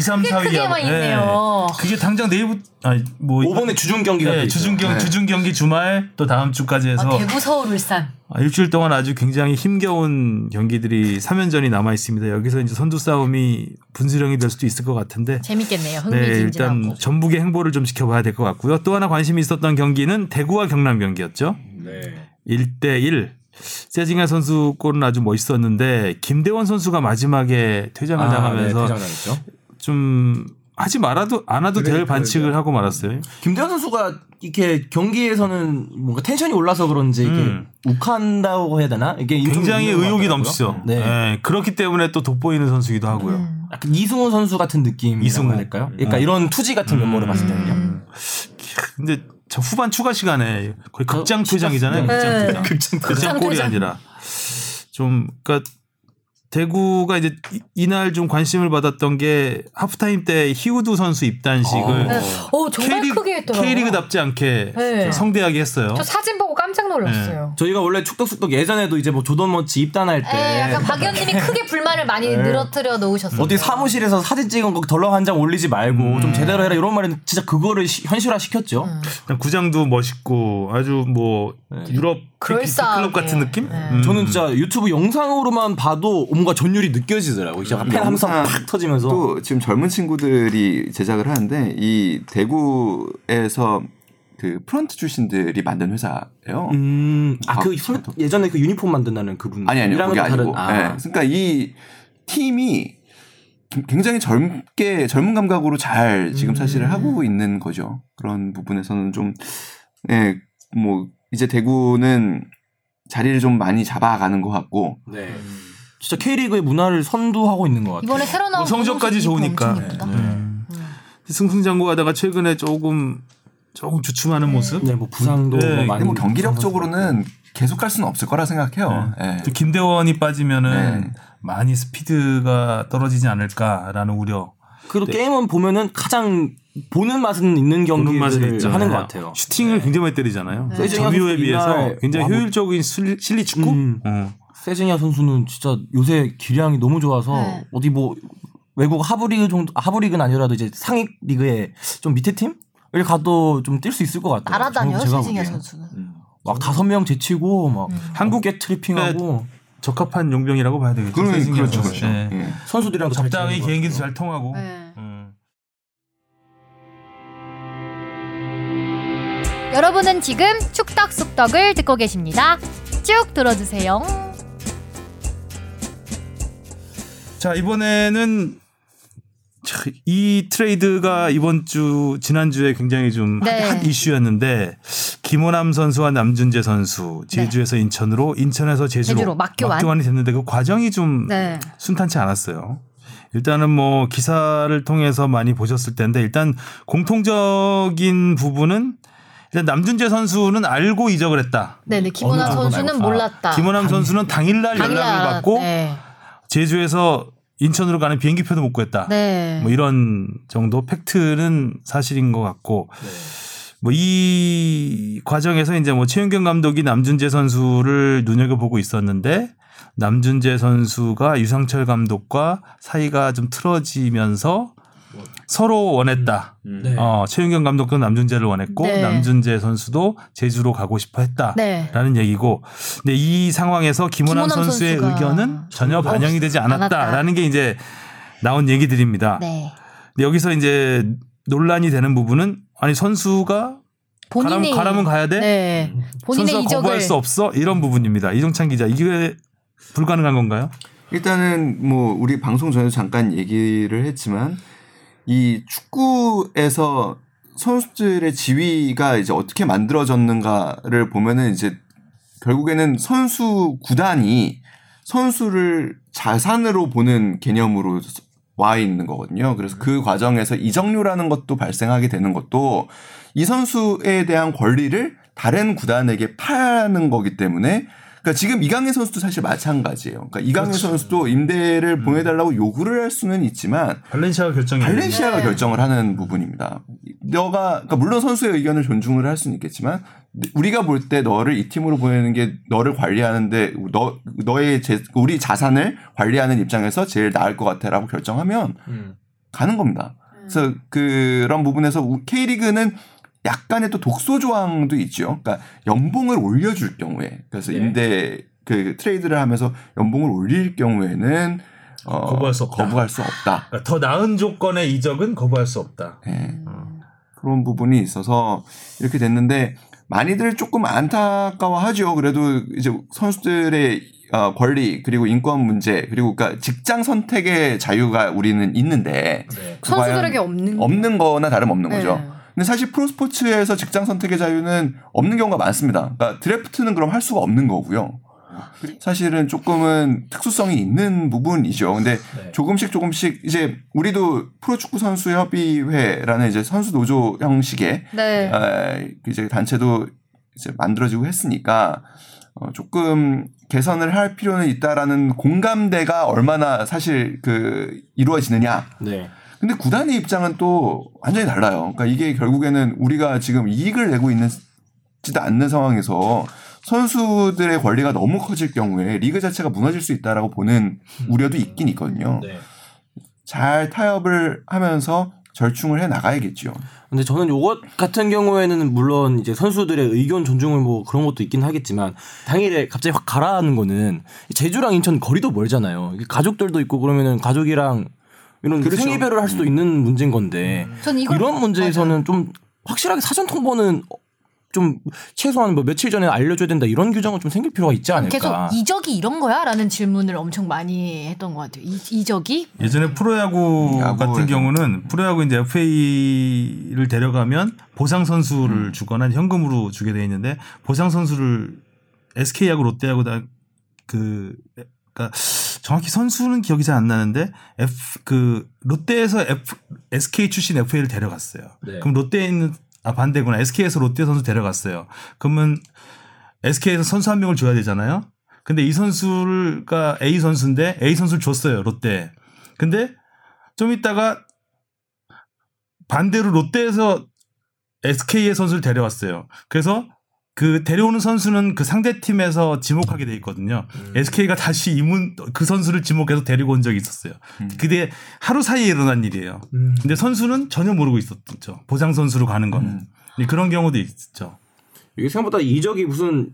3, 4위. 크게만 있네요. 그게 당장 내일부터 아니 뭐 5번에 주중 경기가 또 네. 주중 경 네. 주중 경기 주말 또 다음 주까지 해서 아, 대구 서울 울산. 아, 일주일 동안 아주 굉장히 힘겨운 경기들이 3연전이 남아 있습니다. 여기서 이제 선두 싸움이 분수령이 될 수도 있을 것 같은데 재밌겠네요. 네, 흥미진진하고. 일단 전북의 행보를 좀 지켜봐야 될 것 같고요. 또 하나 관심이 있었던 경기는 대구와 경남 경기였죠. 네. 1대 1. 세징야 선수 골은 아주 멋있었는데 김대원 선수가 마지막에 퇴장을 아, 네, 당하면서 퇴장당했죠. 좀 하지 말아도 안 와도 될 반칙을 하고 말았어요. 김대현 선수가 이렇게 경기에서는 뭔가 텐션이 올라서 그런지 이렇게 음. 욱한다고 해야 되나? 이게 좀 굉장히 의욕이. 넘치죠. 네. 네, 그렇기 때문에 또 돋보이는 선수기도 하고요. 음. 약간 이승우 선수 같은 느낌이라고 이승우. 될까요? 그러니까 이런 투지 같은 면모를 봤을 때는요. 음. 근데 저 후반 추가 시간에 거의 극장 진짜- 퇴장이잖아요. 네. 극장 네. 퇴장. 극장 극장 골이. 아니라 좀 그러니까 대구가 이제 이- 이날 좀 관심을 받았던 게 하프타임 때 히우두 선수 입단식을 네. 오 정말 K리그, 크게 했더라고요. K리그답지 않게 네. 성대하게 했어요. 저 사진 보고 깜짝 놀랐어요. 저희가 원래 축덕숙덕 예전에도 이제 뭐 조던 머치 입단할 때 네, 약간 박 의원님이 크게 불만을 많이 *laughs* 늘어뜨려 놓으셨어요. 어디 사무실에서 사진 찍은 거 덜렁 한 장 올리지 말고 음. 좀 제대로 해라 이런 말은 진짜 그거를 시- 현실화 시켰죠. 음. 구장도 멋있고 아주 뭐 유럽 그럴싸하게. 클럽 같은 느낌? 네. 음. 저는 진짜 유튜브 영상으로만 봐도 뭔가 전율이 느껴지더라고요. 진짜 팬 함성 팍 터지면서. 또 지금 젊은 친구들이 제작을 하는데 이 대구에서 그 프런트 출신들이 만든 회사예요. 음, 아, 그 아, 설- 예전에 그 유니폼 만든다는 그분. 아니 이랑은 그게 또 아니고. 다른- 아. 예. 그러니까 이 팀이 굉장히 젊게 젊은 감각으로 잘 지금 음. 사실을 하고 있는 거죠. 그런 부분에서는 좀 예, 뭐 이제 대구는 자리를 좀 많이 잡아가는 것 같고 네. 진짜 K리그의 문화를 선두하고 있는 것 같아요. 이번에 새로 나온 뭐 성적까지 좋으니까. 엄청 예쁘다. 음. 승승장구하다가 최근에 조금 조금 주춤하는 모습. 네, 뭐 부상도 네, 뭐 많이 뭐 경기력적으로는 계속 갈 수는 없을 거라 생각해요. 예. 또 김대원이 빠지면은 네. 많이 스피드가 떨어지지 않을까라는 우려. 그리고 게임은 보면은 가장 보는 맛은 있는 경기를 있잖아요. 하는 것 같아요. 슈팅을 굉장히 많이 때리잖아요. 네. 점유에 비해서 굉장히 와, 뭐- 효율적인 실리, 실리 축구. 음. 어. 세징야 선수는 진짜 요새 기량이 너무 좋아서 네. 어디 뭐 외국 하부리그 정도 하부리그는 아니라도 이제 상위 리그의 좀 밑에 팀을 가도 좀 뛸 수 있을 것 같아요. 날아다녀 세징야. 선수는. 막 다섯 명 제치고 막 음. 한국계 트리핑하고 적합한 용병이라고 봐야 되겠죠. 그러면 그렇죠, 선수. 그렇죠. 네. 예. 선수들이랑 적당히 개인기도 잘 통하고. 여러분은 지금 축덕숙덕을 듣고 계십니다. 쭉 들어주세요. 자 이번에는 자, 이 트레이드가 이번 주 지난 주에 굉장히 좀 네. 핫, 이슈였는데 김호남 선수와 남준재 선수 제주에서 인천으로 인천에서 제주로, 제주로 막교환. 이 됐는데 그 과정이 좀 네. 순탄치 않았어요. 일단은 뭐 기사를 통해서 많이 보셨을 텐데 일단 공통적인 부분은 남준재 선수는 알고 이적을 했다. 네네 김원환 선수는. 몰랐다. 김원함 선수는 당일날 연락을 알았- 받고 네. 제주에서 인천으로 가는 비행기표도 못 구했다. 네. 뭐 이런 정도 팩트는 사실인 것 같고 뭐이 과정에서 이제 뭐 최윤경 감독이 남준재 선수를 눈여겨 보고 있었는데 남준재 선수가 유상철 감독과 사이가 좀 틀어지면서 서로 원했다. 네. 어, 최윤경 감독도 남준재를 원했고 네. 남준재 선수도 제주로 가고 싶어 했다. 네. 라는 얘기고 근데 이 상황에서 김원환 선수의 의견은 전혀 없- 반영이 되지 않았다라는 게 이제 나온 얘기들입니다. 네. 근데 여기서 이제 논란이 되는 부분은 아니 선수가 본인이 가라면, 가라면 가야 돼? 네. 본인의 선수가 이적을 거부할 수 없어? 이런 부분입니다. 이종찬 기자 이게 불가능한 건가요? 일단은 뭐 우리 방송 전에도 잠깐 얘기를 했지만 이 축구에서 선수들의 지위가 이제 어떻게 만들어졌는가를 보면은 이제 결국에는 선수 구단이 선수를 자산으로 보는 개념으로 와 있는 거거든요. 그래서 그 과정에서 이적료라는 것도 발생하게 되는 것도 이 선수에 대한 권리를 다른 구단에게 파는 거기 때문에 그러니까 지금 이강인 선수도 사실 마찬가지예요. 그러니까 이강인 선수도 임대를 보내달라고 요구를 할 수는 있지만 발렌시아가 결정이 발렌시아가 네. 결정을 하는 부분입니다. 너가 그러니까 물론 선수의 의견을 존중을 할 수는 있겠지만 우리가 볼 때 너를 이 팀으로 보내는 게 너를 관리하는데 너 너의 제, 우리 자산을 관리하는 입장에서 제일 나을 것 같아라고 결정하면 음. 가는 겁니다. 그래서 그런 부분에서 우- K리그는 약간의 또 독소 조항도 있죠. 그러니까 연봉을 올려줄 경우에 그래서 네. 임대 그 트레이드를 하면서 연봉을 올릴 경우에는 어, 거부할 수 없다. 거부할 수 없다. 그러니까 더 나은 조건의 이적은 거부할 수 없다. 예. 그런 부분이 있어서 이렇게 됐는데 많이들 조금 안타까워하죠. 그래도 이제 선수들의 어, 권리 그리고 인권 문제 그리고 그러니까 직장 선택의 자유가 우리는 있는데 네. 그 선수들에게 없는 없는 거나 다름 없는 네. 거죠. 근데 사실 프로스포츠에서 직장 선택의 자유는 없는 경우가 많습니다. 그러니까 드래프트는 그럼 할 수가 없는 거고요. 사실은 조금은 특수성이 있는 부분이죠. 근데 네. 조금씩 조금씩 이제 우리도 프로축구 선수 협의회라는 이제 선수 노조 형식의 네. 에, 이제 단체도 이제 만들어지고 했으니까 어, 조금 개선을 할 필요는 있다라는 공감대가 얼마나 사실 그 이루어지느냐. 네. 근데 구단의 입장은 또 완전히 달라요. 그러니까 이게 결국에는 우리가 지금 이익을 내고 있는지도 않는 상황에서 선수들의 권리가 너무 커질 경우에 리그 자체가 무너질 수 있다라고 보는 우려도 있긴 있거든요. 네. 잘 타협을 하면서 절충을 해 나가야겠죠. 근데 저는 요것 같은 경우에는 물론 이제 선수들의 의견 존중을 뭐 그런 것도 있긴 하겠지만 당일에 갑자기 확 가라하는 거는 제주랑 인천 거리도 멀잖아요. 가족들도 있고 그러면은 가족이랑 이런 그렇죠. 생이별을 할 수도 있는 문제인 건데 전 이걸 이런 문제에서는 좀 확실하게 사전 통보는 좀 최소한 뭐 며칠 전에 알려줘야 된다 이런 규정은 좀 생길 필요가 있지 않을까. 계속 이적이 이런 거야? 라는 질문을 엄청 많이 했던 것 같아요. 이, 이적이? 예전에 프로야구 야구에서. 같은 경우는 프로야구 이제 FA를 데려가면 보상 선수를 주거나 현금으로 주게 돼 있는데 보상 선수를 SK하고 롯데하고 다그 그러니까 정확히 선수는 기억이 잘 안 나는데 F 그 롯데에서 F SK 출신 FA를 데려갔어요. 네. 그럼 롯데에 있는 아 반대구나 SK에서 롯데 선수 데려갔어요. 그러면 SK에서 선수 한 명을 줘야 되잖아요. 근데 이 선수가 A 선수인데 A 선수를 줬어요 롯데. 근데 좀 있다가 반대로 롯데에서 SK의 선수를 데려왔어요. 그래서 그 데려오는 선수는 그 상대 팀에서 지목하게 돼 있거든요. SK가 다시 이문 그 선수를 지목해서 데리고 온 적이 있었어요. 그게 하루 사이에 일어난 일이에요. 음. 근데 선수는 전혀 모르고 있었죠. 보상 선수로 가는 거는 음. 그런 경우도 있죠. 이게 생각보다 이적이 무슨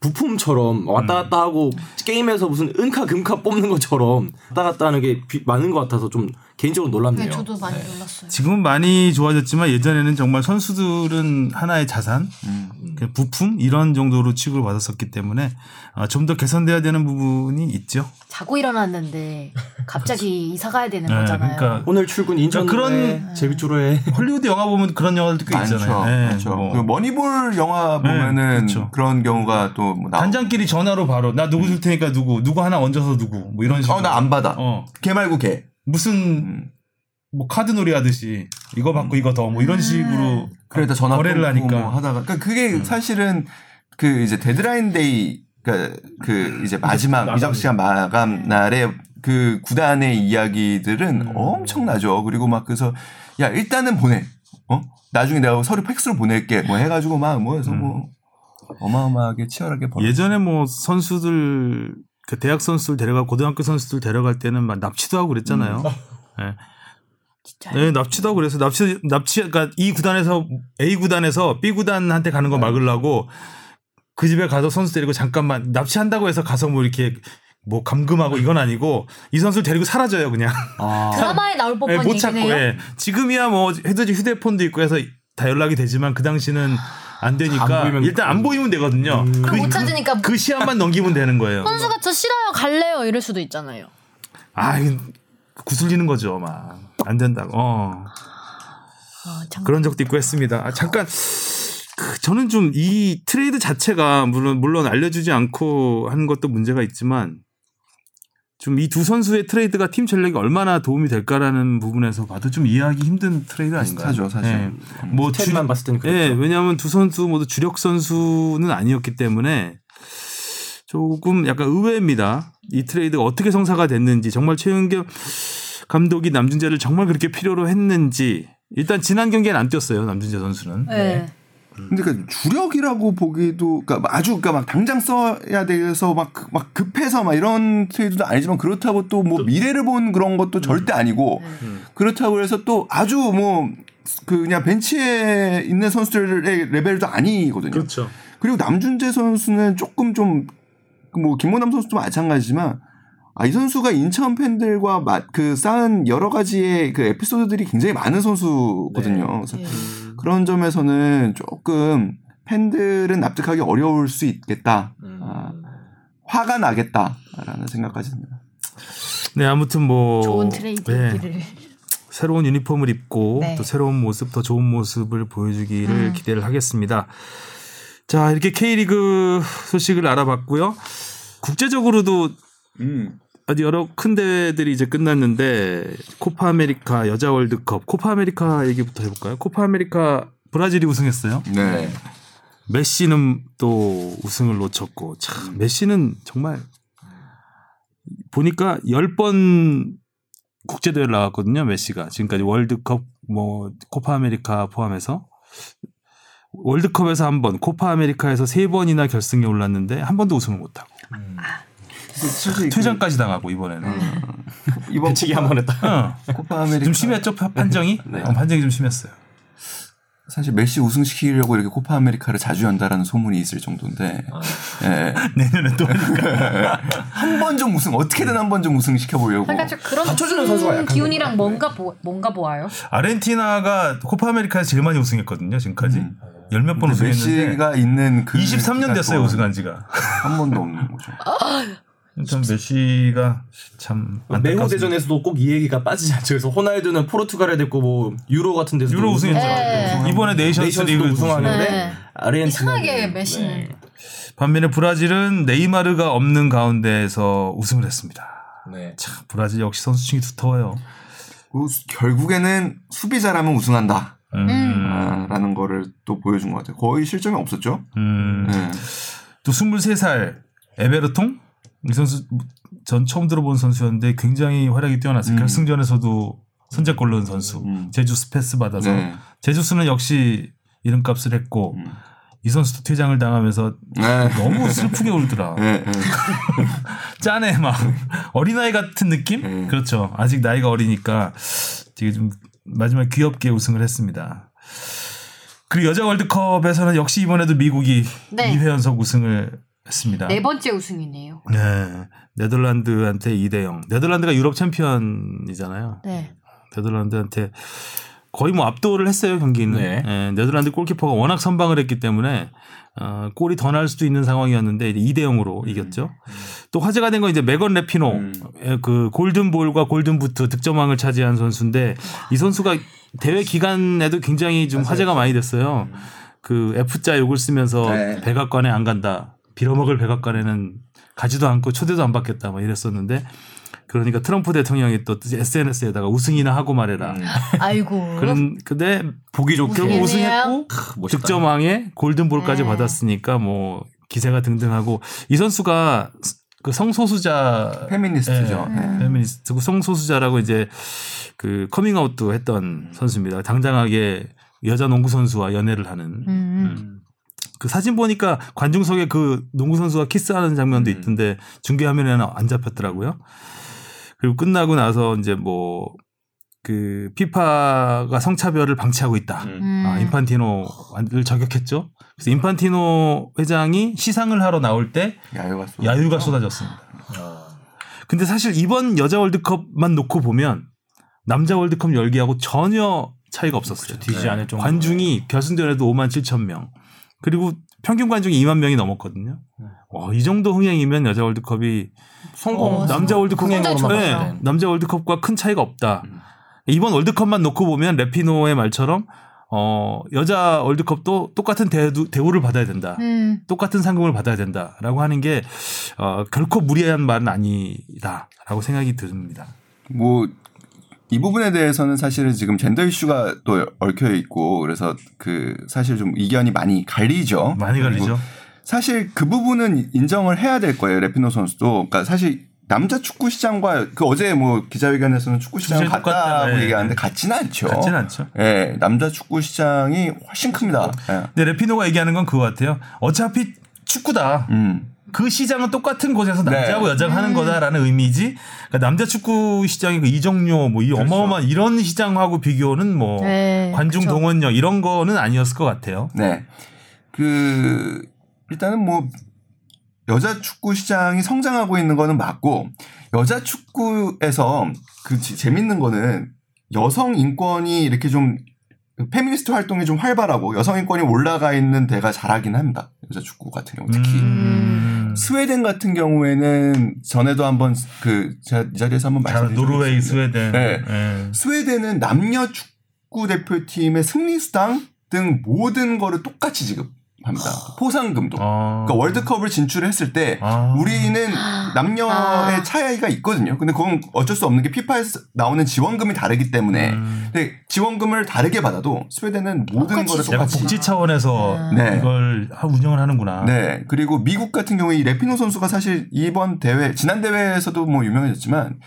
부품처럼 왔다 갔다 하고 게임에서 무슨 은카 금카 뽑는 것처럼 왔다 갔다 하는 게 비- 많은 것 같아서 좀 개인적으로 놀랍네요. 네, 저도 많이 놀랐어요. 지금은 많이 좋아졌지만 예전에는 정말 선수들은 하나의 자산, 음. 그 부품 이런 정도로 취급을 받았었기 때문에 아, 좀더 개선돼야 되는 부분이 있죠. 자고 일어났는데 갑자기 *laughs* 이사 가야 되는 네, 거잖아요. 그러니까 오늘 출근 인천으로 그런- 해. 제주로 해. *laughs* 할리우드 영화 보면 그런 영화들도 꽤 많죠. 있잖아요. 네, 그렇죠. 뭐 그 머니볼 영화 보면은 그렇죠. 그런 경우가 또뭐 나오. 단장끼리 전화로 바로 나 누구 줄 테니까 누구 누구 하나 얹어서 누구 뭐 이런 식으로. 어, 나 안 받아. 어. 걔 말고 걔. 무슨 뭐 카드놀이 하듯이 이거 받고 이거 더 뭐 이런 식으로 그래다 전화 거래를 하니까 뭐 하다가 그러니까 그게 사실은 그 이제 deadline day 그러니까 그 이제 마지막. 이적 시간 마감 날에 그 구단의 이야기들은 엄청나죠. 그리고 막 그래서 야 일단은 보내. 어? 나중에 내가 서류 팩스로 보낼게. 뭐 해가지고 막 뭐해서 뭐 어마어마하게 치열하게 벌어. 예전에 뭐 선수들 그 대학 선수들 데려가 고등학교 선수들 데려갈 때는 막 납치도 하고 그랬잖아요. 예. 네, 납치도 하고 그래서 납치 납치 그러니까 이 구단에서 A 구단에서 B 구단한테 가는 거 막으려고 그 집에 가서 선수 데리고 잠깐만 납치한다고 해서 가서 뭐 이렇게 뭐 감금하고 이건 아니고 이 선수를 데리고 사라져요 그냥 *laughs* 드라마에 나올 예, 법한 못 찾고 얘기네요. 예. 지금이야 뭐 헤드지 휴대폰도 있고 해서 다 연락이 되지만 그 당시는 안 되니까 안 일단 안 보이면 되거든요. 그, 그럼 못 찾으니까 그 시간만 넘기면 되는 거예요. 선수가 저 싫어요 갈래요 이럴 수도 있잖아요. 아, 구슬리는 거죠, 막. 안 된다고. 어. 아, 참. 그런 적도 있고 했습니다. 아, 잠깐. 그, 저는 좀 이 트레이드 자체가 물론, 물론 알려주지 않고 하는 것도 문제가 있지만 좀 이 두 선수의 트레이드가 팀 전략에 얼마나 도움이 될까라는 부분에서 봐도 좀 이해하기 힘든 트레이드 아닌가요? 비슷하죠, 사실. 예. 뭐 스탯만 봤을 때는 그렇죠. 예, 왜냐하면 두 선수 모두 주력 선수는 아니었기 때문에 조금 약간 의외입니다. 이 트레이드가 어떻게 성사가 됐는지 정말 최은경 감독이 남준재를 정말 그렇게 필요로 했는지 일단 지난 경기에는 안 뛰었어요 남준재 선수는. 네. 근데 그 주력이라고 보기도 그러니까 아주 그러니까 막 당장 써야 돼서 막 막 급해서 막 이런 트레이드도 아니지만 그렇다고 또 뭐 미래를 본 그런 것도 절대 아니고 그렇다고 해서 또 아주 뭐그 그냥 벤치에 있는 선수들의 레벨도 아니거든요. 그렇죠. 그리고 남준재 선수는 조금 좀 뭐 김모남 선수도 마찬가지지만 아, 이 선수가 인천 팬들과 마, 그 쌓은 여러 가지의 그 에피소드들이 굉장히 많은 선수거든요. 그래서 그런 점에서는 조금 팬들은 납득하기 어려울 수 있겠다. 아, 화가 나겠다라는 생각까지 듭니다. 네 아무튼 뭐 좋은 네, 트레이드기를. 새로운 유니폼을 입고 네. 또 새로운 모습 더 좋은 모습을 보여주기를 음. 기대를 하겠습니다. 자 이렇게 K리그 소식을 알아봤고요. 국제적으로도 어디 여러 큰 대회들이 이제 끝났는데 코파 아메리카 여자 월드컵 코파 아메리카 얘기부터 해볼까요? 코파 아메리카 브라질이 우승했어요. 네. 메시는 또 우승을 놓쳤고 참 메시는 정말 보니까 10번 국제 대회를 나갔거든요. 메시가 지금까지 월드컵 뭐 코파 아메리카 포함해서 월드컵에서 한 번, 코파 아메리카에서 세 번이나 결승에 올랐는데 한 번도 우승을 못 하고 그 퇴장까지 당하고 이번에는 *laughs* 이번 배치기 한 번 했다. 어. 코파 아메리카 좀 심했죠 판정이 어, 판정이 좀 심했어요. 사실 메시 우승시키려고 이렇게 코파 아메리카를 자주 연다라는 소문이 있을 정도인데 예. *laughs* 내년에 또. *laughs* 한 번 좀 우승 어떻게든 한 번 좀 우승 시켜보려고. 그러니까 좀 그런 받쳐주는 선수가 약한 기운이랑 뭔가 보, 뭔가 보아요. 아르헨티나가 코파 아메리카에서 제일 많이 우승했거든요 지금까지 음. 열몇 번 우승했는데 메시가 있는 그 23년 됐어요 우승한 지가. 한 번도 없는 거죠. 참 메시가 참 메호. 대전에서도 꼭 이 얘기가 빠지지 않죠. 그래서 호날두는 포르투갈에 됐고 뭐 유로 같은 데서 유로 우승했죠. 네. 이번에 네이션스 리그 우승하는데 네. 아르헨티나 이상하게 메시는 반면에 브라질은 네이마르가 없는 가운데에서 우승을 했습니다. 네. 참 브라질 역시 선수층이 두터워요. 그 수- 결국에는 수비 잘하면 우승한다. 음. 아, 라는 거를 또 보여준 것 같아요. 거의 실점이 없었죠. 음. 네. 또 23살 에베르통 이 선수 전 처음 들어본 선수였는데 굉장히 활약이 뛰어났어요. 음. 결승전에서도 선제골 넣은 선수. 음. 제주스 패스 받아서 네. 제주스는 역시 이름값을 했고 음. 이 선수도 퇴장을 당하면서 네. 너무 슬프게 울더라. 네, 네. *laughs* 짠해 막 어린아이 같은 느낌? 음. 그렇죠. 아직 나이가 어리니까 되게 좀 마지막에 귀엽게 우승을 했습니다. 그리고 여자 월드컵에서는 역시 이번에도 미국이 네. 2회 연속 우승을 했습니다. 네 번째 우승이네요. 네. 네덜란드한테 2대 0. 네덜란드가 유럽 챔피언이잖아요. 네. 네덜란드한테 거의 뭐 압도를 했어요 경기는. 네. 예, 네덜란드 골키퍼가 워낙 선방을 했기 때문에 어, 골이 더 날 수도 있는 상황이었는데 이제 2대 0으로 이겼죠. 또 화제가 된 건 이제 메건 라피노 음. 예, 그 golden ball과 golden boot 득점왕을 차지한 선수인데 이 선수가 대회 기간에도 굉장히 좀 화제가 많이 됐어요. 그 F자 욕을 쓰면서 네. 백악관에 안 간다. 빌어먹을 백악관에는 가지도 않고 초대도 안 받겠다 막 이랬었는데 그러니까 트럼프 대통령이 또 SNS에다가 우승이나 하고 말해라. 음. *laughs* 아이고. 그런 근데 보기 좋게 우승이네요. 우승했고 멋있다. 득점왕에 golden ball까지 네. 받았으니까 뭐 기세가 등등하고 이 선수가 그 성소수자 페미니스트죠. 예, 네. 페미니스트고 성소수자라고 이제 그 커밍아웃도 했던 선수입니다. 당당하게 여자 농구 선수와 연애를 하는 음. 그 사진 보니까 관중석에 그 농구 선수가 키스하는 장면도 음. 있던데 중계 화면에는 안 잡혔더라고요. 그리고 끝나고 나서 이제 뭐 그 피파가 성차별을 방치하고 있다. 음. 아, 인판티노를 저격했죠. 그래서 인판티노 회장이 시상을 하러 나올 때 야유가 쏟 야유가 쏟아졌습니다. 근데 사실 이번 여자 월드컵만 놓고 보면 남자 월드컵 열기하고 전혀 차이가 없었어요. 뒤지지 않을 정도. 관중이 결승전에도 5만 7천 명. 그리고 평균 관중이 2만 명이 넘었거든요. 와, 이 정도 흥행이면 여자 월드컵이 성공 어, 남자 월드컵 네, 땐. 남자 월드컵과 큰 차이가 없다. 이번 월드컵만 놓고 보면 레피노의 말처럼 어, 여자 월드컵도 똑같은 대우, 대우를 받아야 된다. 음. 똑같은 상금을 받아야 된다 라고 하는 게 어, 결코 무리한 말은 아니다라고 생각이 듭니다. 뭐, 이 부분에 대해서는 사실은 지금 젠더 이슈가 또 얽혀 있고 그래서 그 사실 좀 의견이 많이 갈리죠. 많이 갈리죠. 사실 그 부분은 인정을 해야 될 거예요. 레피노 선수도. 그러니까 사실 남자 축구 시장과 그 어제 뭐 기자회견에서는 축구 시장. 같다고 예. 얘기하는데 같지는 않죠. 같지는 않죠. 예, 남자 축구 시장이 훨씬 큽니다. 예. 근데 레피노가 얘기하는 건 그거 같아요. 어차피 축구다. 음. 그 시장은 똑같은 곳에서 네. 남자하고 여자가 하는 거다라는 의미지. 그러니까 남자 축구 시장이 그 이정료 뭐이 그렇죠. 어마어마한 이런 시장하고 비교는 뭐 네, 관중 그쵸. 동원력 이런 거는 아니었을 것 같아요. 네. 그 일단은 뭐 여자 축구 시장이 성장하고 있는 거는 맞고 여자 축구에서 그 지- 재밌는 거는 여성 인권이 이렇게 좀 페미니스트 활동이 좀 활발하고 여성 인권이 올라가 있는 데가 잘하긴 합니다. 여자 축구 같은 경우 특히 음. 스웨덴 같은 경우에는 전에도 한번 그 제가 이 자리에서 한번 적이 노르웨이. 스웨덴. 네. 예. 스웨덴은 남녀 축구 대표팀의 승리 수당 등 모든 거를 똑같이 지급 합니다. 포상금도. 어. 그러니까 월드컵을 진출했을 때 아. 우리는 남녀의 아. 차이가 있거든요. 근데 그건 어쩔 수 없는 게 피파에서 나오는 지원금이 다르기 때문에 음. 근데 지원금을 다르게 받아도 스웨덴은 모든 똑같이 거를 똑같이 복지 차원에서 네. 이걸 하- 운영을 하는구나. 네. 그리고 미국 같은 경우에 이 레피노 선수가 사실 이번 대회, 지난 대회에서도 뭐 유명해졌지만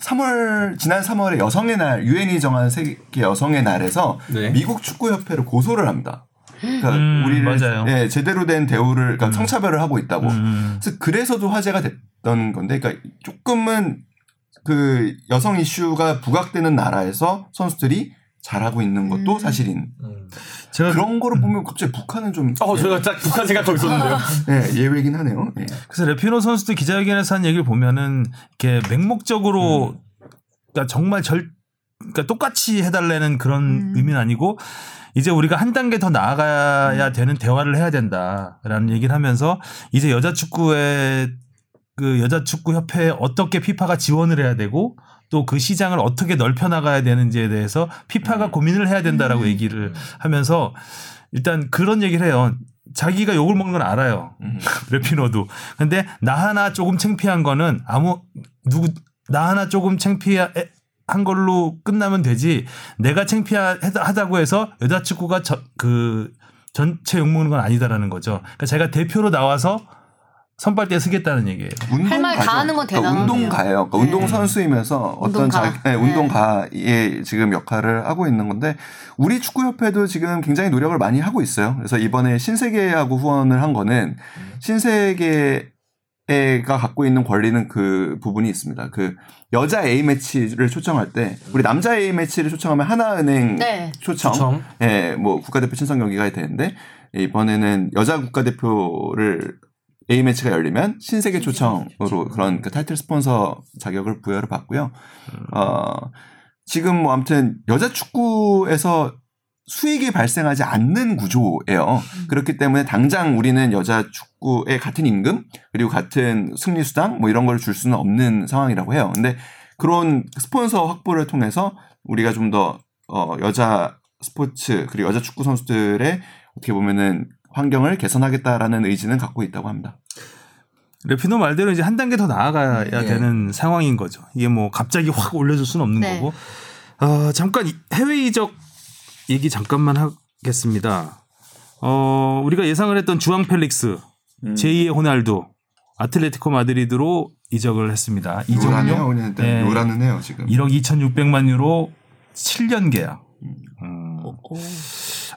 3월, 지난 3월에 여성의 날, 유엔이 정한 세계 여성의 날에서 네. 미국 축구 협회를 고소를 합니다. 그러니까 음, 우리를 맞아요. 예, 제대로 된 대우를, 그러니까 성차별을 하고 있다고. 음. 그래서 그래서도 화제가 됐던 건데, 그러니까 조금은 그 여성 이슈가 부각되는 나라에서 선수들이 잘하고 있는 것도 사실인. 제가 그런 거를 보면 갑자기 북한은 좀 어, 저희가 딱 북한 생각하고 있었는데요. 예, 예외긴 하네요. 예. 그래서 레피노 선수도 기자회견에서 한 얘기를 보면은 이렇게 맹목적으로 그러니까 정말 절 그러니까 똑같이 해달라는 그런 음. 의미는 아니고 이제 우리가 한 단계 더 나아가야 되는 대화를 해야 된다라는 얘기를 하면서 이제 여자 축구의 그 여자 축구 협회에 어떻게 피파가 지원을 해야 되고 또 그 시장을 어떻게 넓혀 나가야 되는지에 대해서 피파가 고민을 해야 된다라고 얘기를 하면서 일단 그런 얘기를 해요. 자기가 욕을 먹는 건 알아요. 음. *laughs* 레피노도. 근데 나 하나 조금 창피한 거는 아무 누구 나 하나 조금 창피 한 걸로 끝나면 되지. 내가 창피하다고 해서 여자 축구가 저, 그 전체 욕 먹는 건 아니다라는 거죠. 그러니까 제가 대표로 나와서 선발대 쓰겠다는 얘기예요. 할말 다 하는 건 그러니까 대단하네요. 운동가예요. 그러니까 네. 운동 선수이면서 어떤 운동가. 자, 네, 네. 운동가의 지금 역할을 하고 있는 건데 우리 축구협회도 지금 굉장히 노력을 많이 하고 있어요. 그래서 이번에 신세계하고 후원을 한 거는 신세계 가 갖고 있는 권리는 그 부분이 있습니다. 그 여자 A 매치를 초청할 때 우리 남자 A 매치를 초청하면 하나은행 네. 초청, 초청. 예, 뭐 국가대표 친선 경기가 되는데 이번에는 여자 국가대표를 A 매치가 열리면 신세계 초청으로 그런 그 타이틀 스폰서 자격을 부여를 받고요. 어, 지금 뭐 아무튼 여자 축구에서 수익이 발생하지 않는 구조예요. 그렇기 때문에 당장 우리는 여자 축구에 같은 임금 그리고 같은 승리 수당 뭐 이런 걸 줄 수는 없는 상황이라고 해요. 근데 그런 스폰서 확보를 통해서 우리가 좀 더 어, 여자 스포츠 그리고 여자 축구 선수들의 어떻게 보면은 환경을 개선하겠다라는 의지는 갖고 있다고 합니다. 레피노 말대로 이제 한 단계 더 나아가야 네. 되는 상황인 거죠. 이게 뭐 갑자기 확 올려줄 수는 없는 네. 거고. 어, 잠깐 이- 해외 이적 얘기 잠깐만 하겠습니다. 어, 우리가 예상을 했던 주앙 펠릭스, 음. 제2의 호날두, 아틀레티코 마드리드로 이적을 했습니다. 이적료 네. 요라는 해요 지금. 1억 2,600만 유로 7년 계약. 음.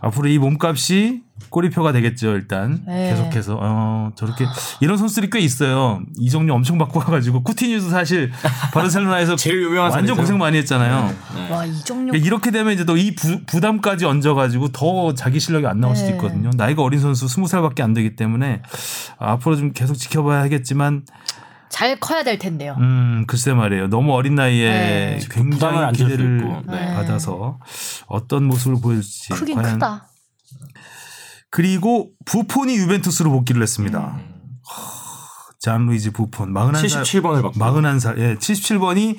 앞으로 이 몸값이 꼬리표가 되겠죠 일단. 네. 계속해서. 어 저렇게 이런 선수들이 꽤 있어요. 이적료 엄청 받고 와가지고 쿠티뉴도 사실 바르셀로나에서 *laughs* 제일 유명한 완전 사례죠. 고생 많이 했잖아요. 와 이정료. 그러니까 이렇게 되면 이제 또 이 부담까지 얹어가지고 더 자기 실력이 안 나올 수도 네. 있거든요. 나이가 어린 선수 20살밖에 안 되기 때문에 앞으로 좀 계속 지켜봐야겠지만 잘 커야 될 텐데요. 음, 글쎄 말이에요. 너무 어린 나이에 네. 굉장히 기대를. 네. 받아서 어떤 모습을 보여줄지. 크긴 과연. 크다. 그리고 부폰이 유벤투스로 복귀를 했습니다. 음. 잔 루이지 부폰 41살 77번을 받고 41살 예 77번이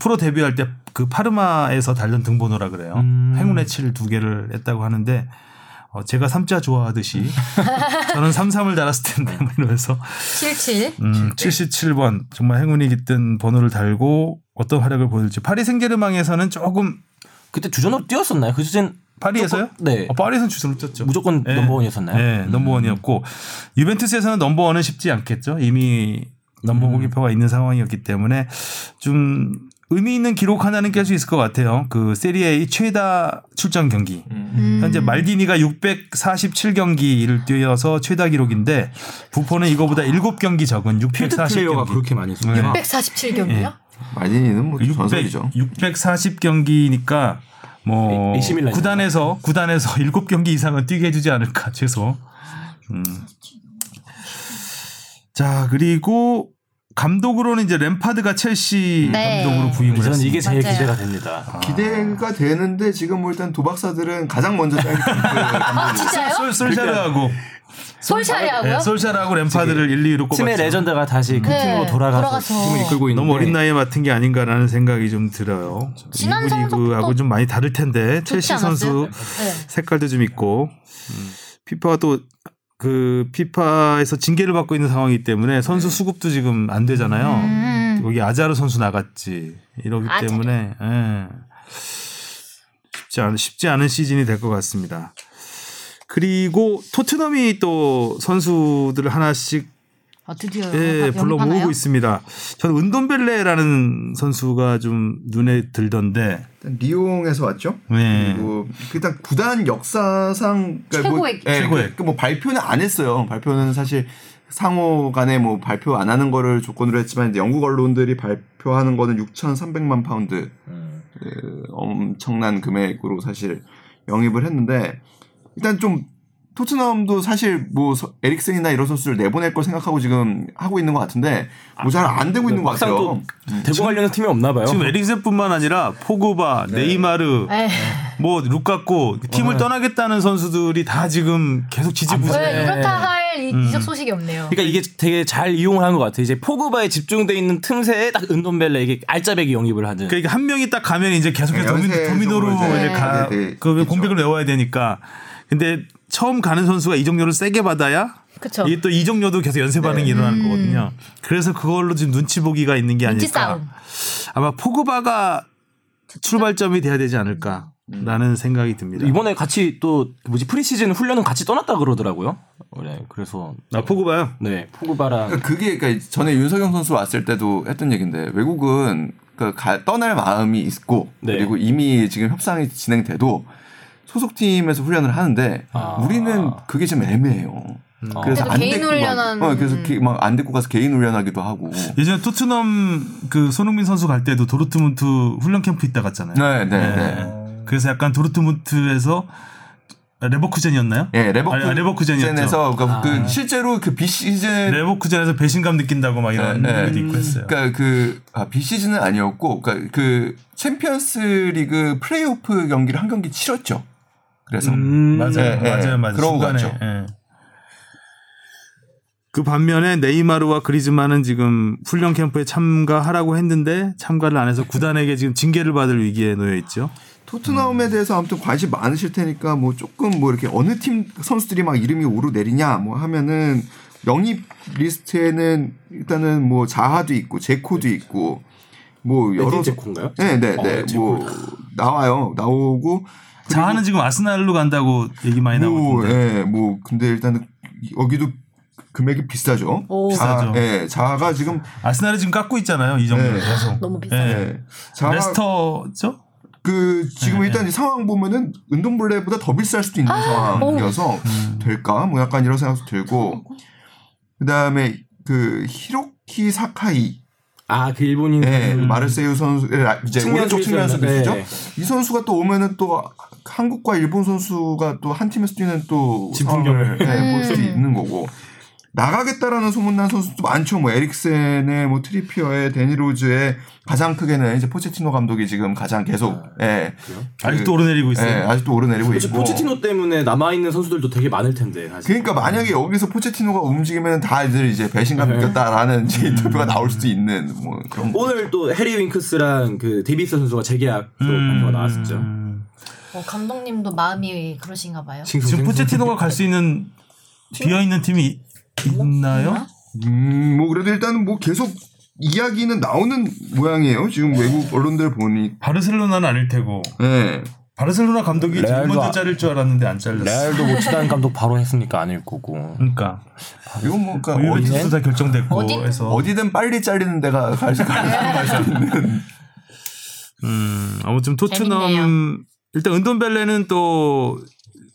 프로 데뷔할 때 그 파르마에서 달던 등번호라 그래요. 음. 행운의 7두 개를 했다고 하는데 어, 제가 삼자 좋아하듯이 *laughs* 저는 삼삼을 달았을 텐데 뭐 이러면서 77. 음, 77번 정말 행운이 깃든 번호를 달고 어떤 활약을 보여줄지 파리 생제르맹에서는 조금 그때 주전으로 뛰었었나요? 그 시즌 파리에서요? 조금- 네. 어, 파리에서는 주선을 쳤죠. 무조건 네. 넘버원이었었나요? 음. 네, 넘버원이었고 유벤투스에서는 넘버원은 쉽지 않겠죠. 이미 넘버 음. 고기표가 있는 상황이었기 때문에 좀 의미 있는 기록 하나는 깰 수 있을 것 같아요. 그 세리에의 최다 출전 경기. 음. 현재 말디니가 647경기를 뛰어서 최다 기록인데 부포는 이거보다 7경기 적은 필드 플레이어가 640경기. 그렇게 많이 네. 했어요. 147경기요? 마디니는 뭐 600, 전설이죠. 640경기니까 뭐 밀란이요. 구단에서 구단에서 7경기 이상은 뛰게 해주지 않을까 최소. 음. 자 그리고 감독으로는 이제 램파드가 첼시 네. 감독으로 부임을 저는 했습니다. 이게 제일 맞아요. 기대가 됩니다. 기대가 되는데 지금 뭐 일단 도박사들은 가장 먼저 짜기 *laughs* 아 진짜요? 솔 솔샤르하고 솔샤리하고요? 네, 솔샤르하고 램파드를 1, 2위로 꼽았죠. 팀의 레전드가 다시 그 네, 팀으로 돌아가서, 돌아가서. 팀을 이끌고 있는데 너무 어린 나이에 맡은 게 아닌가라는 생각이 좀 들어요. 지난 리그 리그하고 성적도 좀 많이 다를 텐데 첼시 선수 않았어요? 네. 색깔도 좀 있고 피파가 또 그 피파에서 징계를 받고 있는 상황이기 때문에 선수 수급도 지금 안 되잖아요. 음. 여기 아자르 선수 나갔지 이러기 아자르. 때문에 예. 쉽지 않은 쉽지 않은 시즌이 될 것 같습니다. 그리고 토트넘이 또 선수들을 하나씩 어, 드디어 예? 불러 모으고 있습니다. 저는 은돈벨레라는 선수가 좀 눈에 들던데 일단 리옹에서 왔죠. 네. 그리고 일단 구단 역사상 그러니까 뭐, 최고의 예, 최고의. 그, 뭐 발표는 안 했어요. 발표는 사실 상호 간에 뭐 발표 안 하는 거를 조건으로 했지만 이제 영국 언론들이 발표하는 거는 6,300만 파운드 그 엄청난 금액으로 사실 영입을 했는데 일단 좀 토트넘도 사실 뭐 서- 에릭센이나 이런 선수를 내보낼 걸 생각하고 지금 하고 있는 것 같은데 뭐잘안 되고 있는 것 같아요. 또 데리고 가려는 팀이 없나 봐요. 지금 에릭센뿐만 아니라 포그바, 네이마르, 에이, 뭐 루카쿠 팀을 떠나겠다는 선수들이 다 지금 계속 지지부진해. 왜 이렇다 할 이- 음. 이적 소식이 없네요. 그러니까 이게 되게 잘 이용을 한 것 같아요. 이제 포그바에 집중돼 있는 틈새에 딱 은돈벨레에게 알짜배기 영입을 하는. 그러니까 한 명이 딱 가면 이제 계속해서 네, 도미, 도미노로 이제 가, 네, 네, 그. 공백을 메워야 되니까. 근데 처음 가는 선수가 이적료를 세게 받아야 그쵸. 이게 또 이적료도 계속 연쇄 반응이 네. 일어나는 거거든요. 그래서 그걸로 지금 눈치 보기가 있는 게 아닐까. 싸움. 아마 포그바가 출발점이 돼야 되지 않을까 라는 생각이 듭니다. 이번에 같이 또 뭐지 프리시즌 훈련은 같이 떠났다 그러더라고요. 네, 그래서 아 포그바요? 네 포그바랑 그러니까 그게 그러니까 전에 윤석영 선수 왔을 때도 했던 얘기인데 외국은 그 가- 떠날 마음이 있고 네. 그리고 이미 지금 협상이 진행돼도 소속팀에서 훈련을 하는데 아. 우리는 그게 좀 애매해요. 그래서 그래도 안 개인 데리고 훈련한- 막, 어, 그래서 막 안 데리고 가서 개인 훈련하기도 하고. 예전에 토트넘 그 손흥민 선수 갈 때도 도르트문트 훈련 캠프 있다 갔잖아요. 네, 네, 네. 그래서 약간 도르트문트에서 레버쿠젠이었나요? 예, 아니, 레버쿠젠에서 레버쿠젠이었죠. 그러니까 그 실제로 그 비시즌 레버쿠젠에서 배신감 느낀다고 막 이런 네, 네. 얘기도 있고 했어요. 그러니까 그 아, 비시즌은 아니었고 그러니까 그 챔피언스리그 플레이오프 경기를 한 경기 치렀죠. 그래서 음, 맞아요, 예, 예. 맞아요, 맞아요. 그런 것 중간에. 같죠. 예. 그 반면에 네이마르와 그리즈만은 지금 훈련 캠프에 참가하라고 했는데 참가를 안 해서 구단에게 지금 징계를 받을 위기에 놓여 있죠. 토트넘에 대해서 아무튼 관심 많으실 테니까 뭐 조금 뭐 이렇게 어느 팀 선수들이 막 이름이 오르내리냐 뭐 하면은 영입 리스트에는 일단은 뭐 자하도 있고 제코도 있고 뭐 여러 에딘 제코인가요? 네, 네, 어, 네. 제코. 뭐 나와요. 나오고 자하는 지금 아스날로 간다고 얘기 많이 뭐, 나오는데 예, 뭐 근데 일단은 여기도 금액이 비싸죠. 오. 자, 비싸죠. 예, 자하가 지금 아스날이 지금 깎고 있잖아요. 이 정도 네. 계속. 너무 비싸요. 예. 예, 자하 레스터죠? 그 지금 네, 일단 이 상황 보면은 은동블레보다 더 비쌀 수도 있는 상황이어서 음. 될까 뭐 약간 이런 생각도 들고 그다음에 그 히로키 사카이 아, 그 일본인. 예, 마르세유 선수 예, 이제 측면 오른쪽 측면 수비수였는데. 선수죠. 이 선수가 또 오면은 또 한국과 일본 선수가 또 한 팀에서 뛰는 또 진풍경을. 상황을 예, 볼 수도 음. 있는 거고 나가겠다라는 소문난 선수도 많죠. 뭐 에릭센의 뭐 트리피어에 대니 로즈에 가장 크게는 이제 포체티노 감독이 지금 가장 계속 예, 아직도 오르내리고 있어요. 예, 아직도 오르내리고 사실 있고. 포체티노 때문에 남아 있는 선수들도 되게 많을 텐데. 사실. 그러니까 만약에 여기서 포체티노가 움직이면 다들 이제 배신감 네. 느꼈다라는 이제 인터뷰가 나올 수도 있는 뭐 그런 거. 오늘 또 해리 윙크스랑 그 데이비스 선수가 재계약 또 음. 발표가 나왔었죠. 어, 감독님도 마음이 그러신가 봐요. 지금 포체티노가 갈 수 있는 비어 있는 팀이 있나요? 음, 뭐 그래도 일단은 뭐 계속 이야기는 나오는 모양이에요. 지금 외국 언론들 보니. 바르셀로나는 아닐 테고 예. 바르셀로나 감독이 제일 먼저 아- 자를 줄 알았는데 안 잘렸어. 레알도 뭐 지단 감독 바로 했으니까 아닐 거고. 그러니까 이건 뭐 그러니까 어디, 유벤투스 다 결정됐고 어디- 해서 어디든 빨리 잘리는 데가 갈수 있는. 음, 아무튼 토트넘 재밌네요. 일단 은돈벨레는 또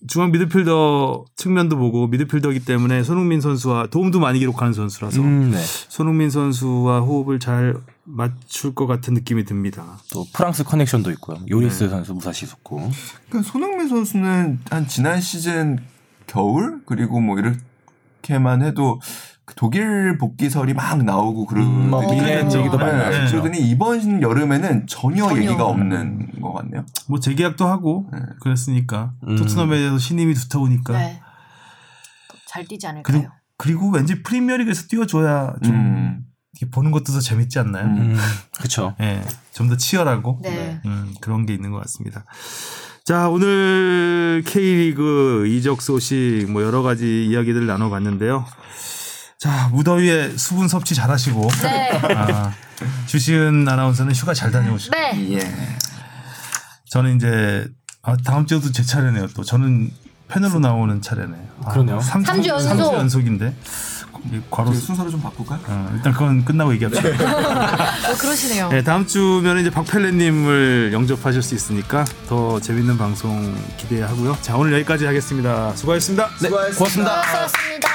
중앙 미드필더 측면도 보고 미드필더이기 때문에 손흥민 선수와 도움도 많이 기록하는 선수라서 음, 네. 손흥민 선수와 호흡을 잘 맞출 것 같은 느낌이 듭니다. 또 프랑스 커넥션도 있고요. 요리스 네. 선수 무사시 좋고. 그러니까 손흥민 선수는 한 지난 시즌 겨울 그리고 뭐 이렇게만 해도 그 독일 복귀설이 막 나오고 그러더니 음, 뭐 미넨 얘기도 많이 네, 나왔죠. 그러더니 이번 여름에는 전혀, 전혀. 얘기가 없는 것 같네요. 뭐 재계약도 하고 네. 그랬으니까 음. 토트넘에 대해서 신임이 두터우니까 네. 잘 뛰지 않을까요? 그리고 그리고 왠지 프리미어리그에서 뛰어줘야 좀 음. 보는 것도 더 재밌지 않나요? 그쵸. 예, 좀더 치열하고 네. 음, 그런 게 있는 것 같습니다. 자, 오늘 K리그 이적 소식 뭐 여러 가지 이야기들 나눠봤는데요. 자, 무더위에 수분 섭취 잘하시고 네. 아, 주시은 아나운서는 휴가 잘 다녀오시고 네. 예. 저는 이제 아, 다음 주도 제 차례네요. 또 저는 패널로 나오는 차례네요. 아, 그러네요. 삼, 삼주 연속. 삼주 연속인데 이 괄호 그 순서를 좀 바꿀까요? 어, 일단 그건 끝나고 얘기합시다. 어, 그러시네요. 네, 다음 주면 이제 박펠레님을 영접하실 수 있으니까 더 재밌는 방송 기대하고요. 자, 오늘 여기까지 하겠습니다. 수고하셨습니다. 네, 고맙습니다. 수고하셨습니다.